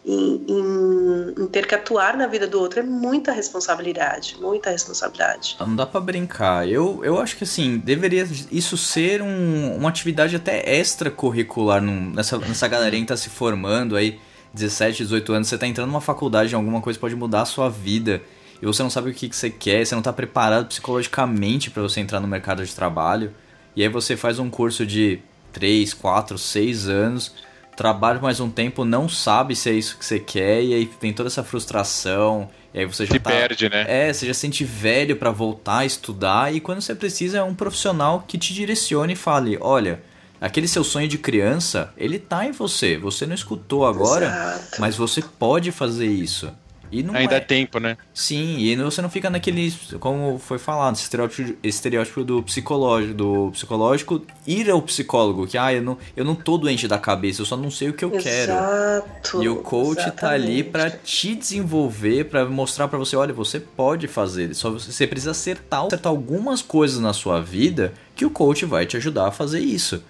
em, em, em ter que atuar na vida do outro, é muita responsabilidade, muita responsabilidade. Não dá pra brincar. Eu, eu acho que assim, deveria isso ser um- uma atividade até extracurricular num- nessa, nessa galerinha que tá se formando aí, 17, 18 anos, você tá entrando numa faculdade, alguma coisa pode mudar a sua vida. E você não sabe o que, que você quer, você não tá preparado psicologicamente pra você entrar no mercado de trabalho. E aí você faz um curso de 3, 4, 6 anos, trabalha mais um tempo, não sabe se é isso que você quer, e aí tem toda essa frustração, e aí você já Se tá... perde, né? É, você já se sente velho pra voltar a estudar e quando você precisa é um profissional que te direcione e fale, olha, aquele seu sonho de criança, ele tá em você. Você não escutou agora, Exato. mas você pode fazer isso. E não Ainda é... é tempo, né? Sim, e você não fica naquele, como foi falado, esse estereótipo, estereótipo do psicológico, do psicológico ir ao psicólogo, que ah, eu não, eu não tô doente da cabeça, eu só não sei o que eu quero. Exato. E o coach tá ali exatamente. pra te desenvolver, pra mostrar pra você, olha, você pode fazer, só você, você precisa acertar, acertar algumas coisas na sua vida que o coach vai te ajudar a fazer isso.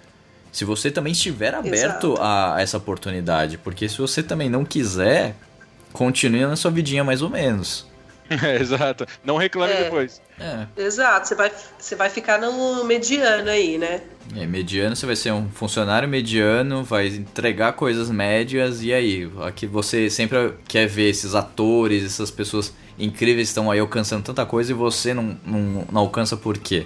Se você também estiver aberto Exato. a essa oportunidade, porque se você também não quiser, continue na sua vidinha mais ou menos. É, exato. Não reclame É. depois. É, Exato, você vai, você vai ficar no mediano aí, né? é, mediano você vai ser um funcionário mediano, vai entregar coisas médias, e aí? Aqui você sempre quer ver esses atores, essas pessoas incríveis que estão aí alcançando tanta coisa e você não, não, não alcança por quê?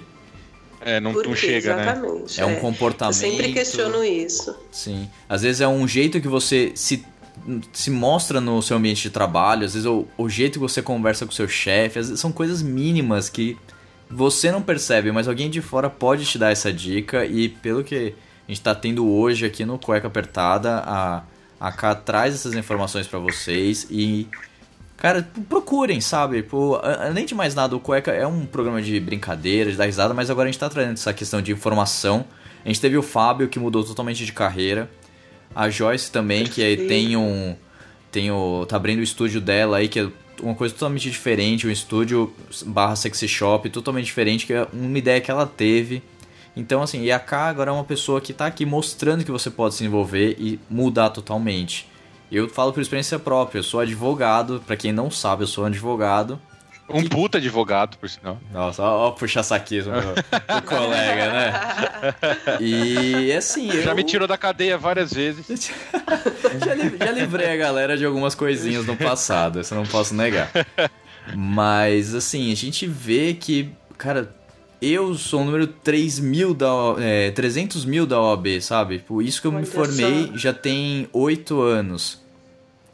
É, não, Por não chega, né? Exatamente. É um comportamento. Eu sempre questiono isso. Sim. Às vezes é um jeito que você se, se mostra no seu ambiente de trabalho, às vezes o, o jeito que você conversa com o seu chefe, são coisas mínimas que você não percebe, mas alguém de fora pode te dar essa dica e pelo que a gente tá tendo hoje aqui no Cueca Apertada, a, a K traz essas informações pra vocês e Cara, procurem, sabe? Pô, além de mais nada, o Cueca é um programa de brincadeira, de dar risada, mas agora a gente tá trazendo essa questão de informação. A gente teve o Fábio, que mudou totalmente de carreira. A Joyce também, que aí tem um. Tem o. tá abrindo o estúdio dela aí, que é uma coisa totalmente diferente, um estúdio barra sexy shop, totalmente diferente, que é uma ideia que ela teve. Então, assim, e a K agora é uma pessoa que tá aqui mostrando que você pode se envolver e mudar totalmente. Eu falo por experiência própria, eu sou advogado, pra quem não sabe, eu sou um advogado. Um puta advogado, por sinal. Nossa, ó, ó puxa saquismo do, do colega, né? E assim, eu Já me tirou da cadeia várias vezes. já, li- já livrei a galera de algumas coisinhas no passado, isso eu não posso negar. Mas assim, a gente vê que, cara, eu sou o número 3 mil da, é, 300 mil da OAB, sabe? Por isso que eu me formei só. já tem 8 anos.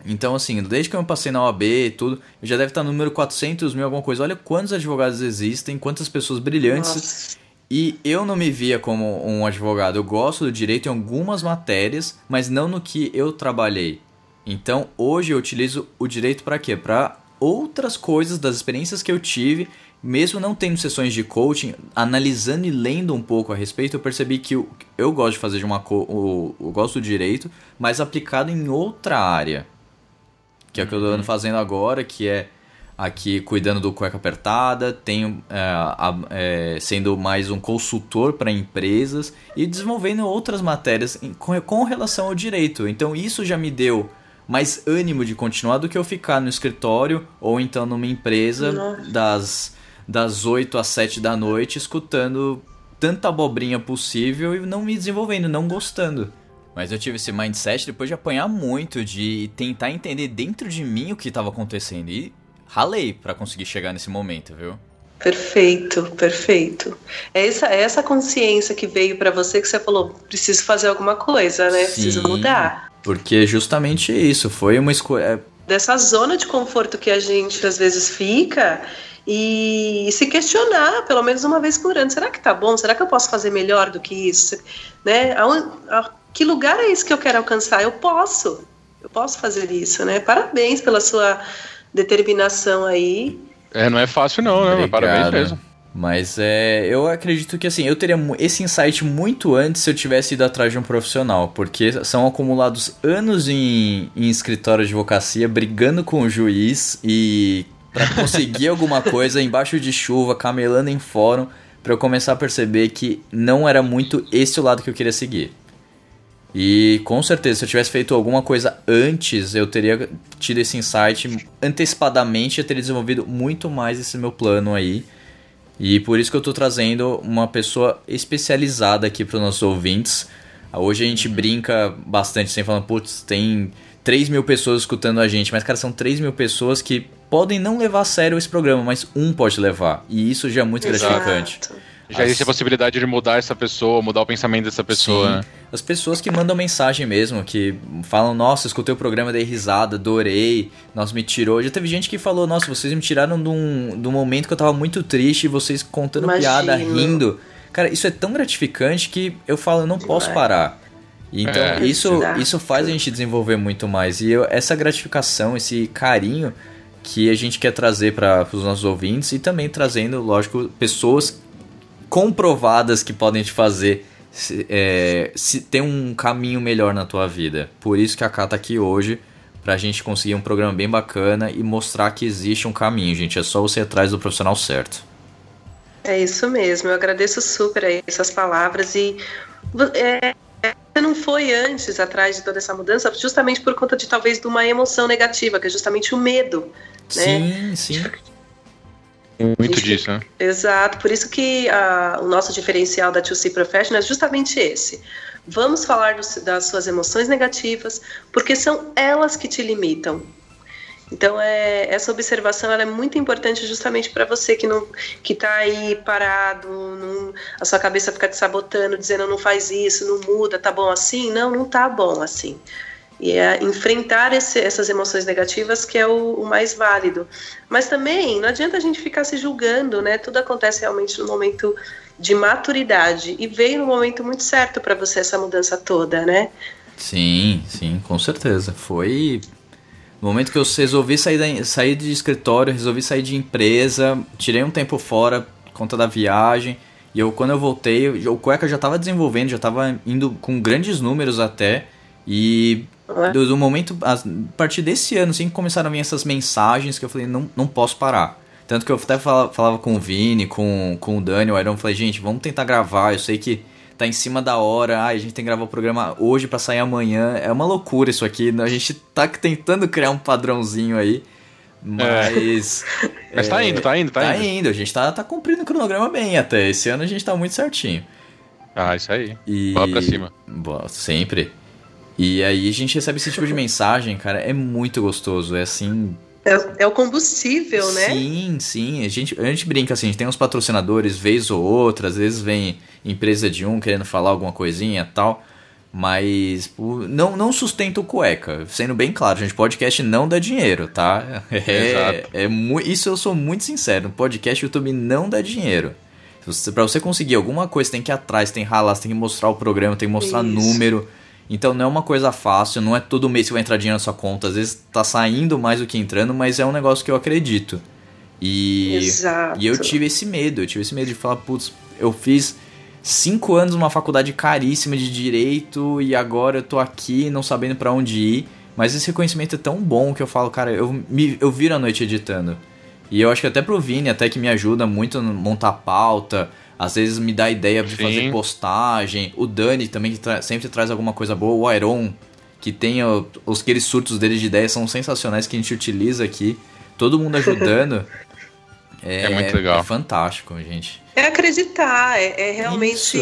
Então, assim, desde que eu passei na OAB e tudo, eu já deve estar no número 400 mil, alguma coisa. Olha quantos advogados existem, quantas pessoas brilhantes. Nossa. E eu não me via como um advogado. Eu gosto do direito em algumas matérias, mas não no que eu trabalhei. Então, hoje eu utilizo o direito para quê? Para outras coisas das experiências que eu tive, mesmo não tendo sessões de coaching, analisando e lendo um pouco a respeito, eu percebi que eu, eu gosto de fazer de uma co- o, eu gosto do direito, mas aplicado em outra área. Que é o que eu tô ando fazendo agora, que é aqui cuidando do cueca apertada, tenho é, a- é, sendo mais um consultor para empresas e desenvolvendo outras matérias em- com, com relação ao direito. Então isso já me deu mais ânimo de continuar do que eu ficar no escritório ou então numa empresa Nossa. das das 8 às 7 da noite escutando tanta abobrinha possível e não me desenvolvendo, não gostando. Mas eu tive esse mindset depois de apanhar muito, de tentar entender dentro de mim o que estava acontecendo. E ralei pra conseguir chegar nesse momento, viu? Perfeito, perfeito. É essa, é essa consciência que veio pra você que você falou, preciso fazer alguma coisa, né? Preciso Sim. mudar. Porque justamente isso, foi uma escolha. Dessa zona de conforto que a gente às vezes fica e se questionar pelo menos uma vez por ano. Será que tá bom? Será que eu posso fazer melhor do que isso? Né? Aonde- a- que lugar é esse que eu quero alcançar? Eu posso. Eu posso fazer isso, né? Parabéns pela sua determinação aí. É, não é fácil não, né? Mas Parabéns Obrigado. mesmo. Mas é, eu acredito que assim, eu teria esse insight muito antes se eu tivesse ido atrás de um profissional, porque são acumulados anos em, em escritório de advocacia brigando com o juiz e pra conseguir alguma coisa embaixo de chuva, camelando em fórum, pra eu começar a perceber que não era muito esse o lado que eu queria seguir. E com certeza, se eu tivesse feito alguma coisa antes, eu teria tido esse insight antecipadamente, eu teria desenvolvido muito mais esse meu plano aí. E por isso que eu tô trazendo uma pessoa especializada aqui para os nossos ouvintes. Hoje a gente brinca bastante, sem falando, putz, tem 3 mil pessoas escutando a gente, mas cara, são 3 mil pessoas que podem não levar a sério esse programa, mas um pode levar. E isso já é muito gratificante. Exato. Já existe a possibilidade de mudar essa pessoa, mudar o pensamento dessa pessoa, Sim. As pessoas que mandam mensagem mesmo, que falam, nossa, escutei o programa, dei risada, adorei, nossa, me tirou. Já teve gente que falou, nossa, vocês me tiraram de um, de um momento que eu tava muito triste, e vocês contando Imagino. piada, rindo. Cara, isso é tão gratificante que eu falo, eu não posso parar. Então, É. isso, isso faz a gente desenvolver muito mais. E eu- essa gratificação, esse carinho que a gente quer trazer para os nossos ouvintes e também trazendo, lógico, pessoas comprovadas que podem te fazer se, é, se ter um caminho melhor na tua vida. Por isso que a Ká tá aqui hoje, pra gente conseguir um programa bem bacana e mostrar que existe um caminho, gente. É só você ir atrás do profissional certo. É isso mesmo, eu agradeço super aí essas palavras e é, você não foi antes atrás de toda essa mudança justamente por conta de talvez de uma emoção negativa, que é justamente o medo, né? Sim, sim. Muito Gente, disso, né? Exato, por isso que ah, o nosso diferencial da 2C Professional é justamente esse. Vamos falar dos- das suas emoções negativas, porque são elas que te limitam. Então, é, essa observação é muito importante justamente para você que não que está aí parado, não- a sua cabeça fica te sabotando, dizendo não faz isso, não muda, tá bom assim? Não, não tá bom assim. E é enfrentar esse- essas emoções negativas que é o, o mais válido. Mas também não adianta a gente ficar se julgando, né? Tudo acontece realmente no momento de maturidade e veio no momento muito certo para você essa mudança toda, né? Sim, sim, com certeza. Foi no momento que eu resolvi sair, da, sair de escritório, resolvi sair de empresa, tirei um tempo fora, conta da viagem. E eu, quando eu voltei, o Cueca já estava desenvolvendo, já estava indo com grandes números até. E é? do, do momento, a partir desse ano, assim, que começaram a vir essas mensagens que eu falei, não, não posso parar. Tanto que eu até falava, falava com o Vini, com, com o Dani, o Iron, eu falei, gente, vamos tentar gravar, eu sei que tá em cima da hora, ai, a gente tem que gravar o programa hoje pra sair amanhã, é uma loucura isso aqui, a gente tá tentando criar um padrãozinho aí, mas... Mas tá indo, tá indo, tá, Tá indo. indo, a gente tá, tá cumprindo o cronograma bem até, esse ano a gente tá muito certinho. Ah, isso aí. E... Bola pra cima. Boa, sempre. E aí a gente recebe esse tipo de mensagem, cara, é muito gostoso. É assim. É, é o combustível, né? Sim, sim. A gente, a gente brinca assim, a gente tem uns patrocinadores, vez ou outra, às vezes vem empresa de um querendo falar alguma coisinha e tal. Mas não, não sustenta o cueca. Sendo bem claro, gente, podcast não dá dinheiro, tá? É, Exato. é mu- isso eu sou muito sincero. Podcast YouTube não dá dinheiro. Você- Pra você conseguir alguma coisa, você tem que ir atrás, tem que ralar, você tem que mostrar o programa, tem que mostrar Isso. número. Então não é uma coisa fácil, não é todo mês que vai entrar dinheiro na sua conta. Às vezes tá saindo mais do que entrando, mas é um negócio que eu acredito. E, Exato. e eu tive esse medo, eu tive esse medo de falar, putz, eu fiz cinco anos numa faculdade caríssima de direito e agora eu tô aqui não sabendo pra onde ir. Mas esse reconhecimento é tão bom que eu falo, cara, eu, me, eu viro a noite editando. E eu acho que até pro Vini, até que me ajuda muito a montar pauta, às vezes me dá ideia de Sim. fazer postagem. O Dani também que tra- sempre traz alguma coisa boa. O Iron, que tem o- os aqueles surtos dele de ideias, são sensacionais que a gente utiliza aqui. Todo mundo ajudando. É muito legal. É fantástico, gente. É acreditar, é, é realmente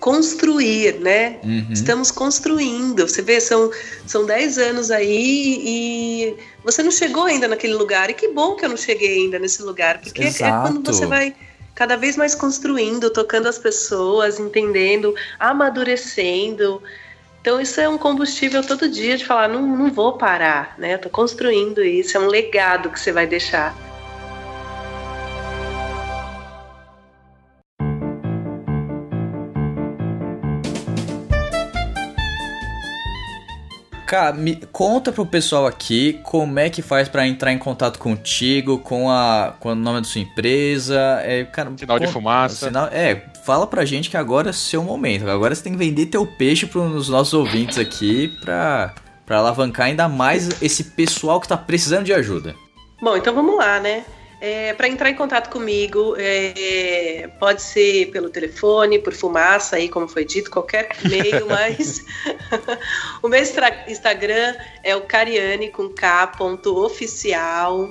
construir, né? Uhum. Estamos construindo. Você vê, são, são 10 anos aí e você não chegou ainda naquele lugar. E que bom que eu não cheguei ainda nesse lugar, porque é- é quando você vai cada vez mais construindo, tocando as pessoas, entendendo, amadurecendo. Então isso é um combustível todo dia de falar, não, não vou parar, né? Eu tô construindo isso, é um legado que você vai deixar. Cara, me conta pro pessoal aqui como é que faz pra entrar em contato contigo, com a com o nome da sua empresa, é, cara, Sinal de con- fumaça. sinal- é, fala pra gente que agora é seu momento. Agora você tem que vender teu peixe pros nossos ouvintes aqui pra, pra alavancar ainda mais esse pessoal que tá precisando de ajuda. Bom, então vamos lá, né? Para entrar em contato comigo, é, pode ser pelo telefone, por fumaça, aí, como foi dito, qualquer meio, mas o meu Instagram é o cariane com K, ponto oficial.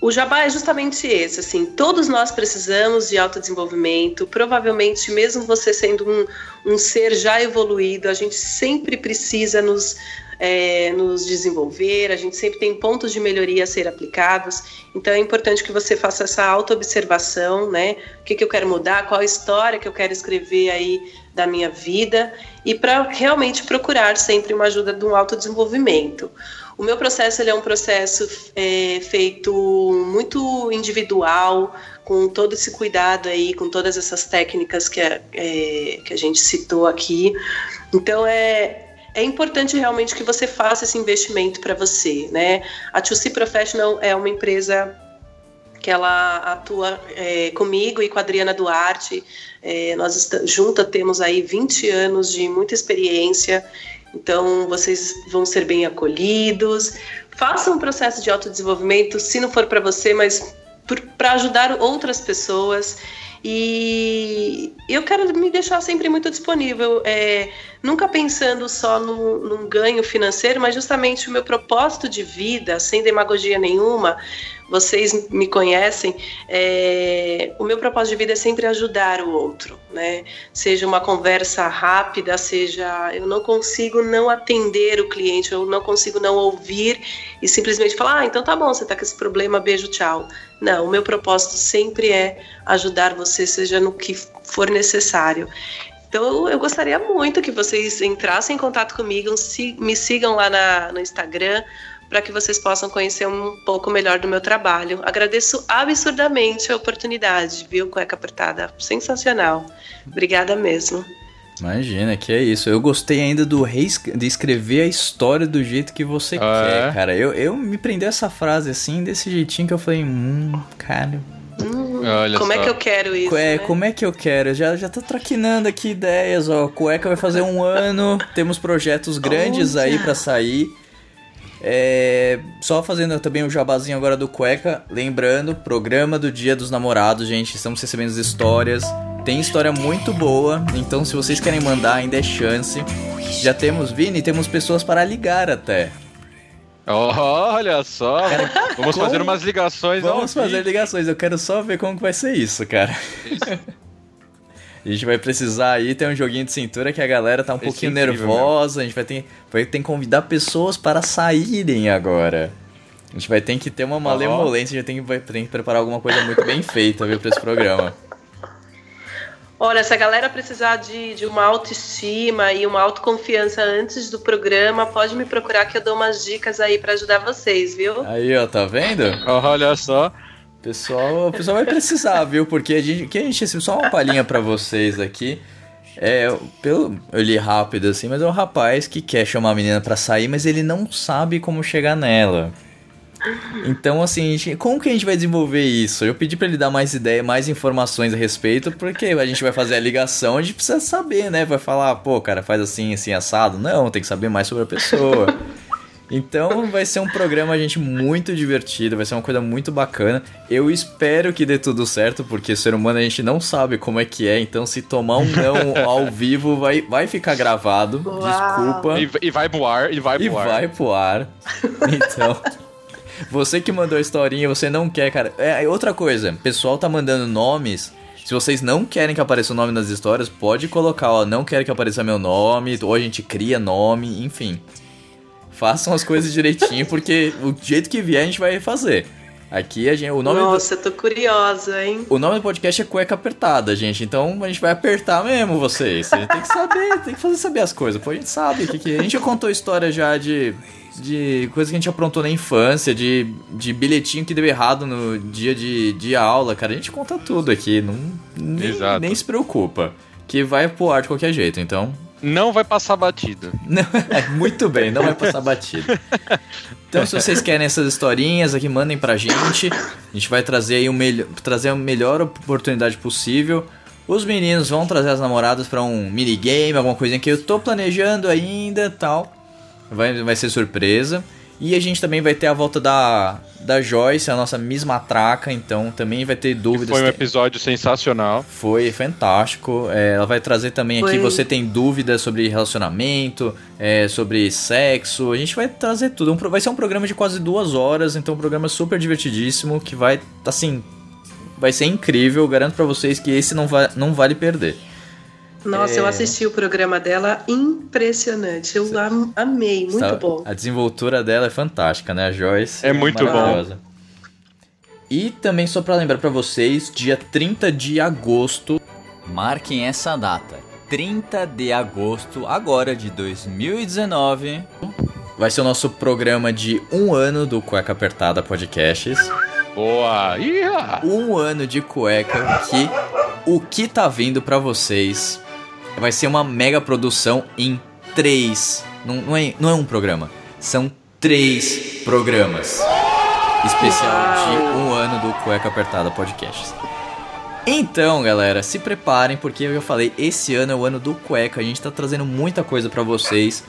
O jabá é justamente esse, assim, todos nós precisamos de autodesenvolvimento, provavelmente mesmo você sendo um, um ser já evoluído, a gente sempre precisa nos, é, nos desenvolver, a gente sempre tem pontos de melhoria a ser aplicados, então é importante que você faça essa auto-observação, né, o que, que eu quero mudar, qual a história que eu quero escrever aí da minha vida, e para realmente procurar sempre uma ajuda de um autodesenvolvimento. O meu processo ele é um processo é, feito muito individual, com todo esse cuidado aí, com todas essas técnicas que a, é, que a gente citou aqui. Então é, é importante realmente que você faça esse investimento para você, né? A 2C Professional é uma empresa que ela atua é, comigo e com a Adriana Duarte. É, nós juntas temos aí 20 anos de muita experiência, então vocês vão ser bem acolhidos. Façam um processo de autodesenvolvimento, se não for para você, mas para ajudar outras pessoas. E eu quero me deixar sempre muito disponível, é, nunca pensando só no, num ganho financeiro, mas justamente o meu propósito de vida, sem demagogia nenhuma, vocês me conhecem, é, o meu propósito de vida é sempre ajudar o outro, né? Seja uma conversa rápida, seja eu não consigo não atender o cliente, eu não consigo não ouvir e simplesmente falar, ah, então tá bom, você tá com esse problema, beijo, tchau. Não, o meu propósito sempre é ajudar você, seja no que for necessário. Então eu gostaria muito que vocês entrassem em contato comigo, me sigam lá na- no Instagram para que vocês possam conhecer um pouco melhor do meu trabalho. Agradeço absurdamente a oportunidade, viu, cueca apertada? Sensacional. Obrigada mesmo. Imagina, que é isso. Eu gostei ainda do rees- de escrever a história do jeito que você Ah, quer, é? cara. Eu, eu me prendeu essa frase assim, desse jeitinho que eu falei, hum, cara, Hum, Olha como é só. que eu quero isso? É, né? como é que eu quero? Já, já tô traquinando aqui ideias, ó. Cueca vai fazer um ano, temos projetos grandes Olha. aí pra sair. É, só fazendo também o jabazinho agora do Cueca, lembrando, programa do Dia dos Namorados, gente, estamos recebendo as histórias. Tem história muito boa, então se vocês querem mandar, ainda é chance. Já temos, Vini, temos pessoas para ligar até. Olha só, vamos fazer umas ligações. Vamos fazer vivo. ligações, eu quero só ver como que vai ser isso, cara. A gente vai precisar aí ter um joguinho de cintura que a galera tá um Vai ser pouquinho incrível nervosa, a gente vai ter, vai ter que convidar pessoas para saírem agora. A gente vai ter que ter uma malemolência, a gente tem que, tem que preparar alguma coisa muito bem feita, viu, pra esse programa. Olha, se a galera precisar de, de uma autoestima e uma autoconfiança antes do programa, pode me procurar que eu dou umas dicas aí pra ajudar vocês, viu? Aí, ó, tá vendo? Olha só. Pessoal, o pessoal vai precisar, viu? Porque a gente, que a gente assim, só uma palhinha pra vocês aqui. É, pelo, eu li rápido assim, mas é um rapaz que quer chamar a menina pra sair, mas ele não sabe como chegar nela. Então, assim, como que a gente vai desenvolver isso? Eu pedi pra ele dar mais ideia, mais informações a respeito, porque a gente vai fazer a ligação, a gente precisa saber, né? Vai falar, pô, cara, faz assim, assim, assado. Não, tem que saber mais sobre a pessoa. Então vai ser um programa, gente, muito divertido, vai ser uma coisa muito bacana. Eu espero que dê tudo certo, porque ser humano a gente não sabe como é que é, então se tomar um não ao vivo vai, vai ficar gravado. Uau. Desculpa. E, e vai pro ar, e vai E pro ar. vai pro ar. Então, você que mandou a historinha, você não quer, cara. É, outra coisa, o pessoal tá mandando nomes. Se vocês não querem que apareça o nome nas histórias, pode colocar, ó, não quero que apareça meu nome, ou a gente cria nome, enfim. Façam as coisas direitinho, porque o jeito que vier a gente vai fazer. Aqui a gente, o nome do, Nossa, eu tô curiosa, hein? o nome do podcast é Cueca Apertada, gente. Então a gente vai apertar mesmo vocês. A gente tem que saber, tem que fazer saber as coisas. Pô, a gente sabe que, que a gente já contou história já de de coisa que a gente aprontou na infância, de, de bilhetinho que deu errado no dia de, de aula, cara. A gente conta tudo aqui, não nem, Exato. nem se preocupa. Que vai pro ar de qualquer jeito, então. Não vai passar batido. Não, muito bem, não vai passar batido. Então, se vocês querem essas historinhas aqui, mandem pra gente. A gente vai trazer aí o melhor, trazer a melhor oportunidade possível. Os meninos vão trazer as namoradas pra um minigame, alguma coisinha que eu tô planejando ainda, tal. Vai, vai ser surpresa. E a gente também vai ter a volta da, da Joyce, a nossa Miss Matraca, então também vai ter dúvidas. Foi um episódio sensacional. foi fantástico. É, ela vai trazer também aqui. Foi. Você tem dúvidas sobre relacionamento, é, sobre sexo. A gente vai trazer tudo. Um vai ser um programa de quase duas horas, então um programa super divertidíssimo que vai, assim, vai ser incrível. Garanto pra vocês que esse não, va não vale perder. Nossa, É. eu assisti o programa dela, impressionante. Eu am- amei, muito bom. A desenvoltura dela é fantástica, né, a Joyce? É muito bom. maravilhosa. E também só pra lembrar pra vocês, dia 30 de agosto, marquem essa data. 30 de agosto, agora de 2019, vai ser o nosso programa de um ano do Cueca Apertada Podcasts. Boa! Iha! Um ano de cueca que o que tá vindo pra vocês vai ser uma mega produção em três. Não, não, é, não é um programa, são três programas. Especial de um ano do Cueca Apertada Podcasts. Então, galera, se preparem, porque eu falei, esse ano é o ano do cueca, a gente tá trazendo muita coisa pra vocês.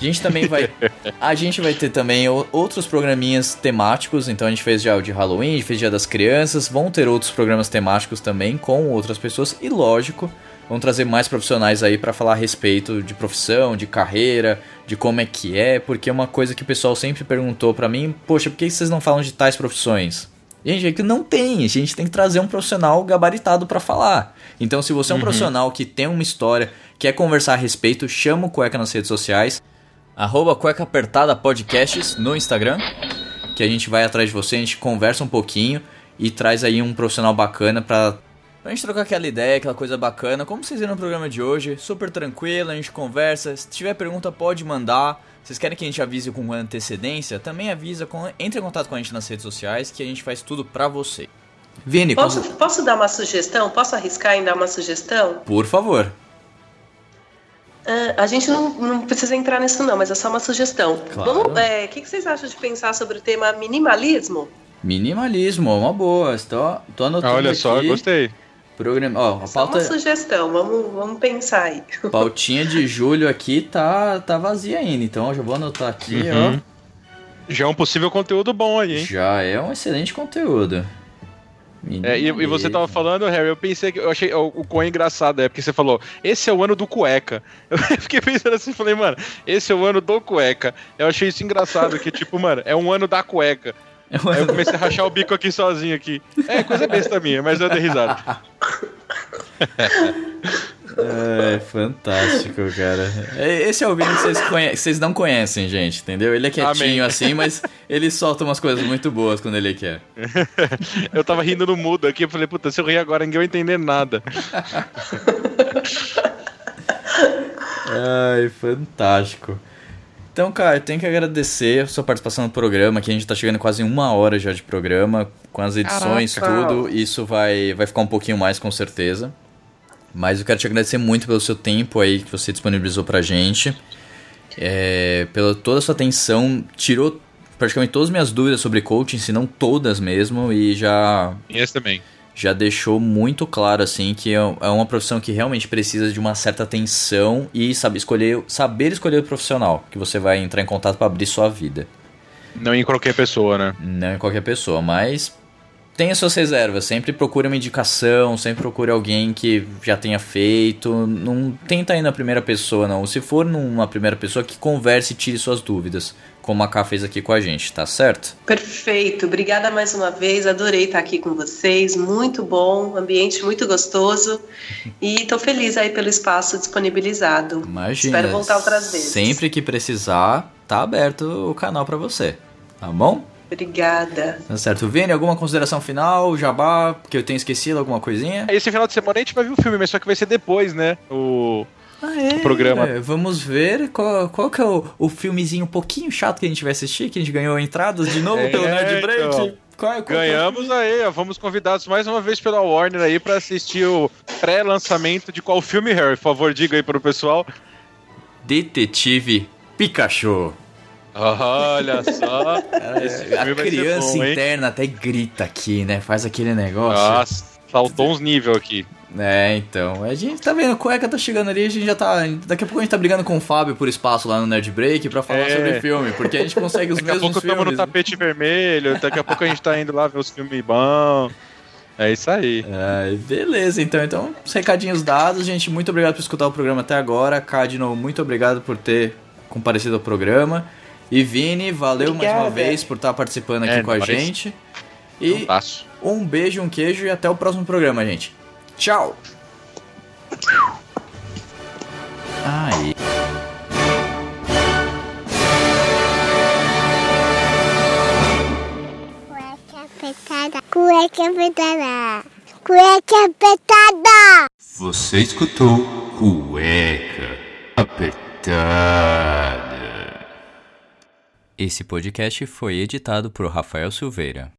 A gente também vai. A gente vai ter também outros programinhas temáticos. Então a gente fez já o de Halloween, a gente fez Dia das Crianças. Vão ter outros programas temáticos também com outras pessoas. E lógico, vão trazer mais profissionais aí pra falar a respeito de profissão, de carreira, de como é que é. Porque é uma coisa que o pessoal sempre perguntou pra mim: Poxa, por que vocês não falam de tais profissões? Gente, é que não tem. A gente tem que trazer um profissional gabaritado pra falar. Então, se você é um profissional que tem uma história, quer conversar a respeito, chama o Cueca nas redes sociais. Arroba Cueca Apertada Podcasts no Instagram. Que a gente vai atrás de você, a gente conversa um pouquinho e traz aí um profissional bacana pra, pra gente trocar aquela ideia, aquela coisa bacana. Como vocês viram no programa de hoje, super tranquilo, a gente conversa. Se tiver pergunta, pode mandar. Vocês querem que a gente avise com antecedência? Também avisa, com, entre em contato com a gente nas redes sociais que a gente faz tudo pra você. Vini, Posso, como- posso dar uma sugestão? Posso arriscar em dar uma sugestão? por favor. Ah, a gente não, não precisa entrar nisso, não, mas é só uma sugestão. Claro. Vamos, é, O que, que vocês acham de pensar sobre o tema minimalismo? Minimalismo, uma boa. Estou, tô anotando Olha só, aqui. gostei. Programa, ó, a Só uma pauta, sugestão, vamos, vamos pensar aí. pautinha de julho aqui tá, tá vazia ainda, então eu já vou anotar aqui, Uhum. Já é um possível conteúdo bom ó. aí, hein? Já é um excelente conteúdo. É, e, e você tava falando, Harry, eu pensei que eu achei o, o quão engraçado é, porque você falou, esse é o ano do cueca. Eu fiquei pensando assim, falei, mano, esse é o ano do cueca. Eu achei isso engraçado, que tipo, mano, é um ano da cueca. Aí eu comecei a rachar o bico aqui sozinho aqui. É, coisa besta minha, mas eu dei risada. É, fantástico, cara. É, Esse é o Vini que vocês, conhe- vocês não conhecem, gente, entendeu? Ele é quietinho Amém. assim, mas ele solta umas coisas muito boas quando ele quer. Eu tava rindo no mudo aqui, eu falei, puta, se eu rir agora ninguém vai entender nada. Ai, fantástico. Então, cara, tenho que agradecer a sua participação no programa, que a gente tá chegando quase uma hora já de programa, com as edições, Caraca. tudo. Isso vai, vai ficar um pouquinho mais, com certeza. Mas eu quero te agradecer muito pelo seu tempo aí que você disponibilizou pra gente. É, pela toda a sua atenção, tirou praticamente todas as minhas dúvidas sobre coaching, se não todas mesmo, e já E esse também. Já deixou muito claro assim que é é uma profissão que realmente precisa de uma certa atenção e saber escolher, saber escolher o profissional que você vai entrar em contato para abrir sua vida. Não em qualquer pessoa, né? Não em qualquer pessoa, mas tenha suas reservas, sempre procure uma indicação, sempre procure alguém que já tenha feito, não tenta ir na primeira pessoa não. Se for numa primeira pessoa que converse e tire suas dúvidas, como a Ká fez aqui com a gente, tá certo? Perfeito, obrigada mais uma vez, adorei estar aqui com vocês, muito bom, ambiente muito gostoso e tô feliz aí pelo espaço disponibilizado. Imagina. Espero voltar outras vezes. Sempre que precisar, tá aberto o canal para você. Tá bom? Obrigada. Tá certo. Vini, alguma consideração final? Jabá, que eu tenho esquecido alguma coisinha? Esse final de semana a gente vai ver o filme, mas só que vai ser depois, né? O. Ah, é? O programa. É, vamos ver qual, qual que é o, o filmezinho um pouquinho chato que a gente vai assistir, que a gente ganhou entradas de novo É, pelo Nerd Break. então. Qual é- qual é Ganhamos aí, ó, fomos convidados mais uma vez pela Warner aí pra assistir o pré-lançamento de qual filme, Harry? Por favor, diga aí pro pessoal. Detetive Pikachu. Olha só. Esse É, a criança bom, hein? interna até grita aqui, né? Faz aquele negócio. Nossa, saltou uns níveis aqui. É, então. A gente tá vendo, cueca tá chegando ali, a gente já tá. Daqui a pouco a gente tá brigando com o Fábio por espaço lá no Nerd Break pra falar É. sobre filme, porque a gente consegue os Daqui a mesmos pouco estamos filmes. no tapete vermelho, daqui a pouco a gente tá indo lá ver os filmes bons. É isso aí. Ai, beleza, então. Então, os recadinhos dados, gente. Muito obrigado por escutar o programa até agora. Cadino, muito obrigado por ter comparecido ao programa. E Vini, valeu mais uma vez por estar participando aqui É, com a nóis. gente. E Passo. Um beijo, um queijo e até o próximo programa, gente. Tchau! Aí. Cueca apertada. Cueca apertada. Cueca apertada. Você escutou Cueca Apertada. Esse podcast foi editado por Rafael Silveira.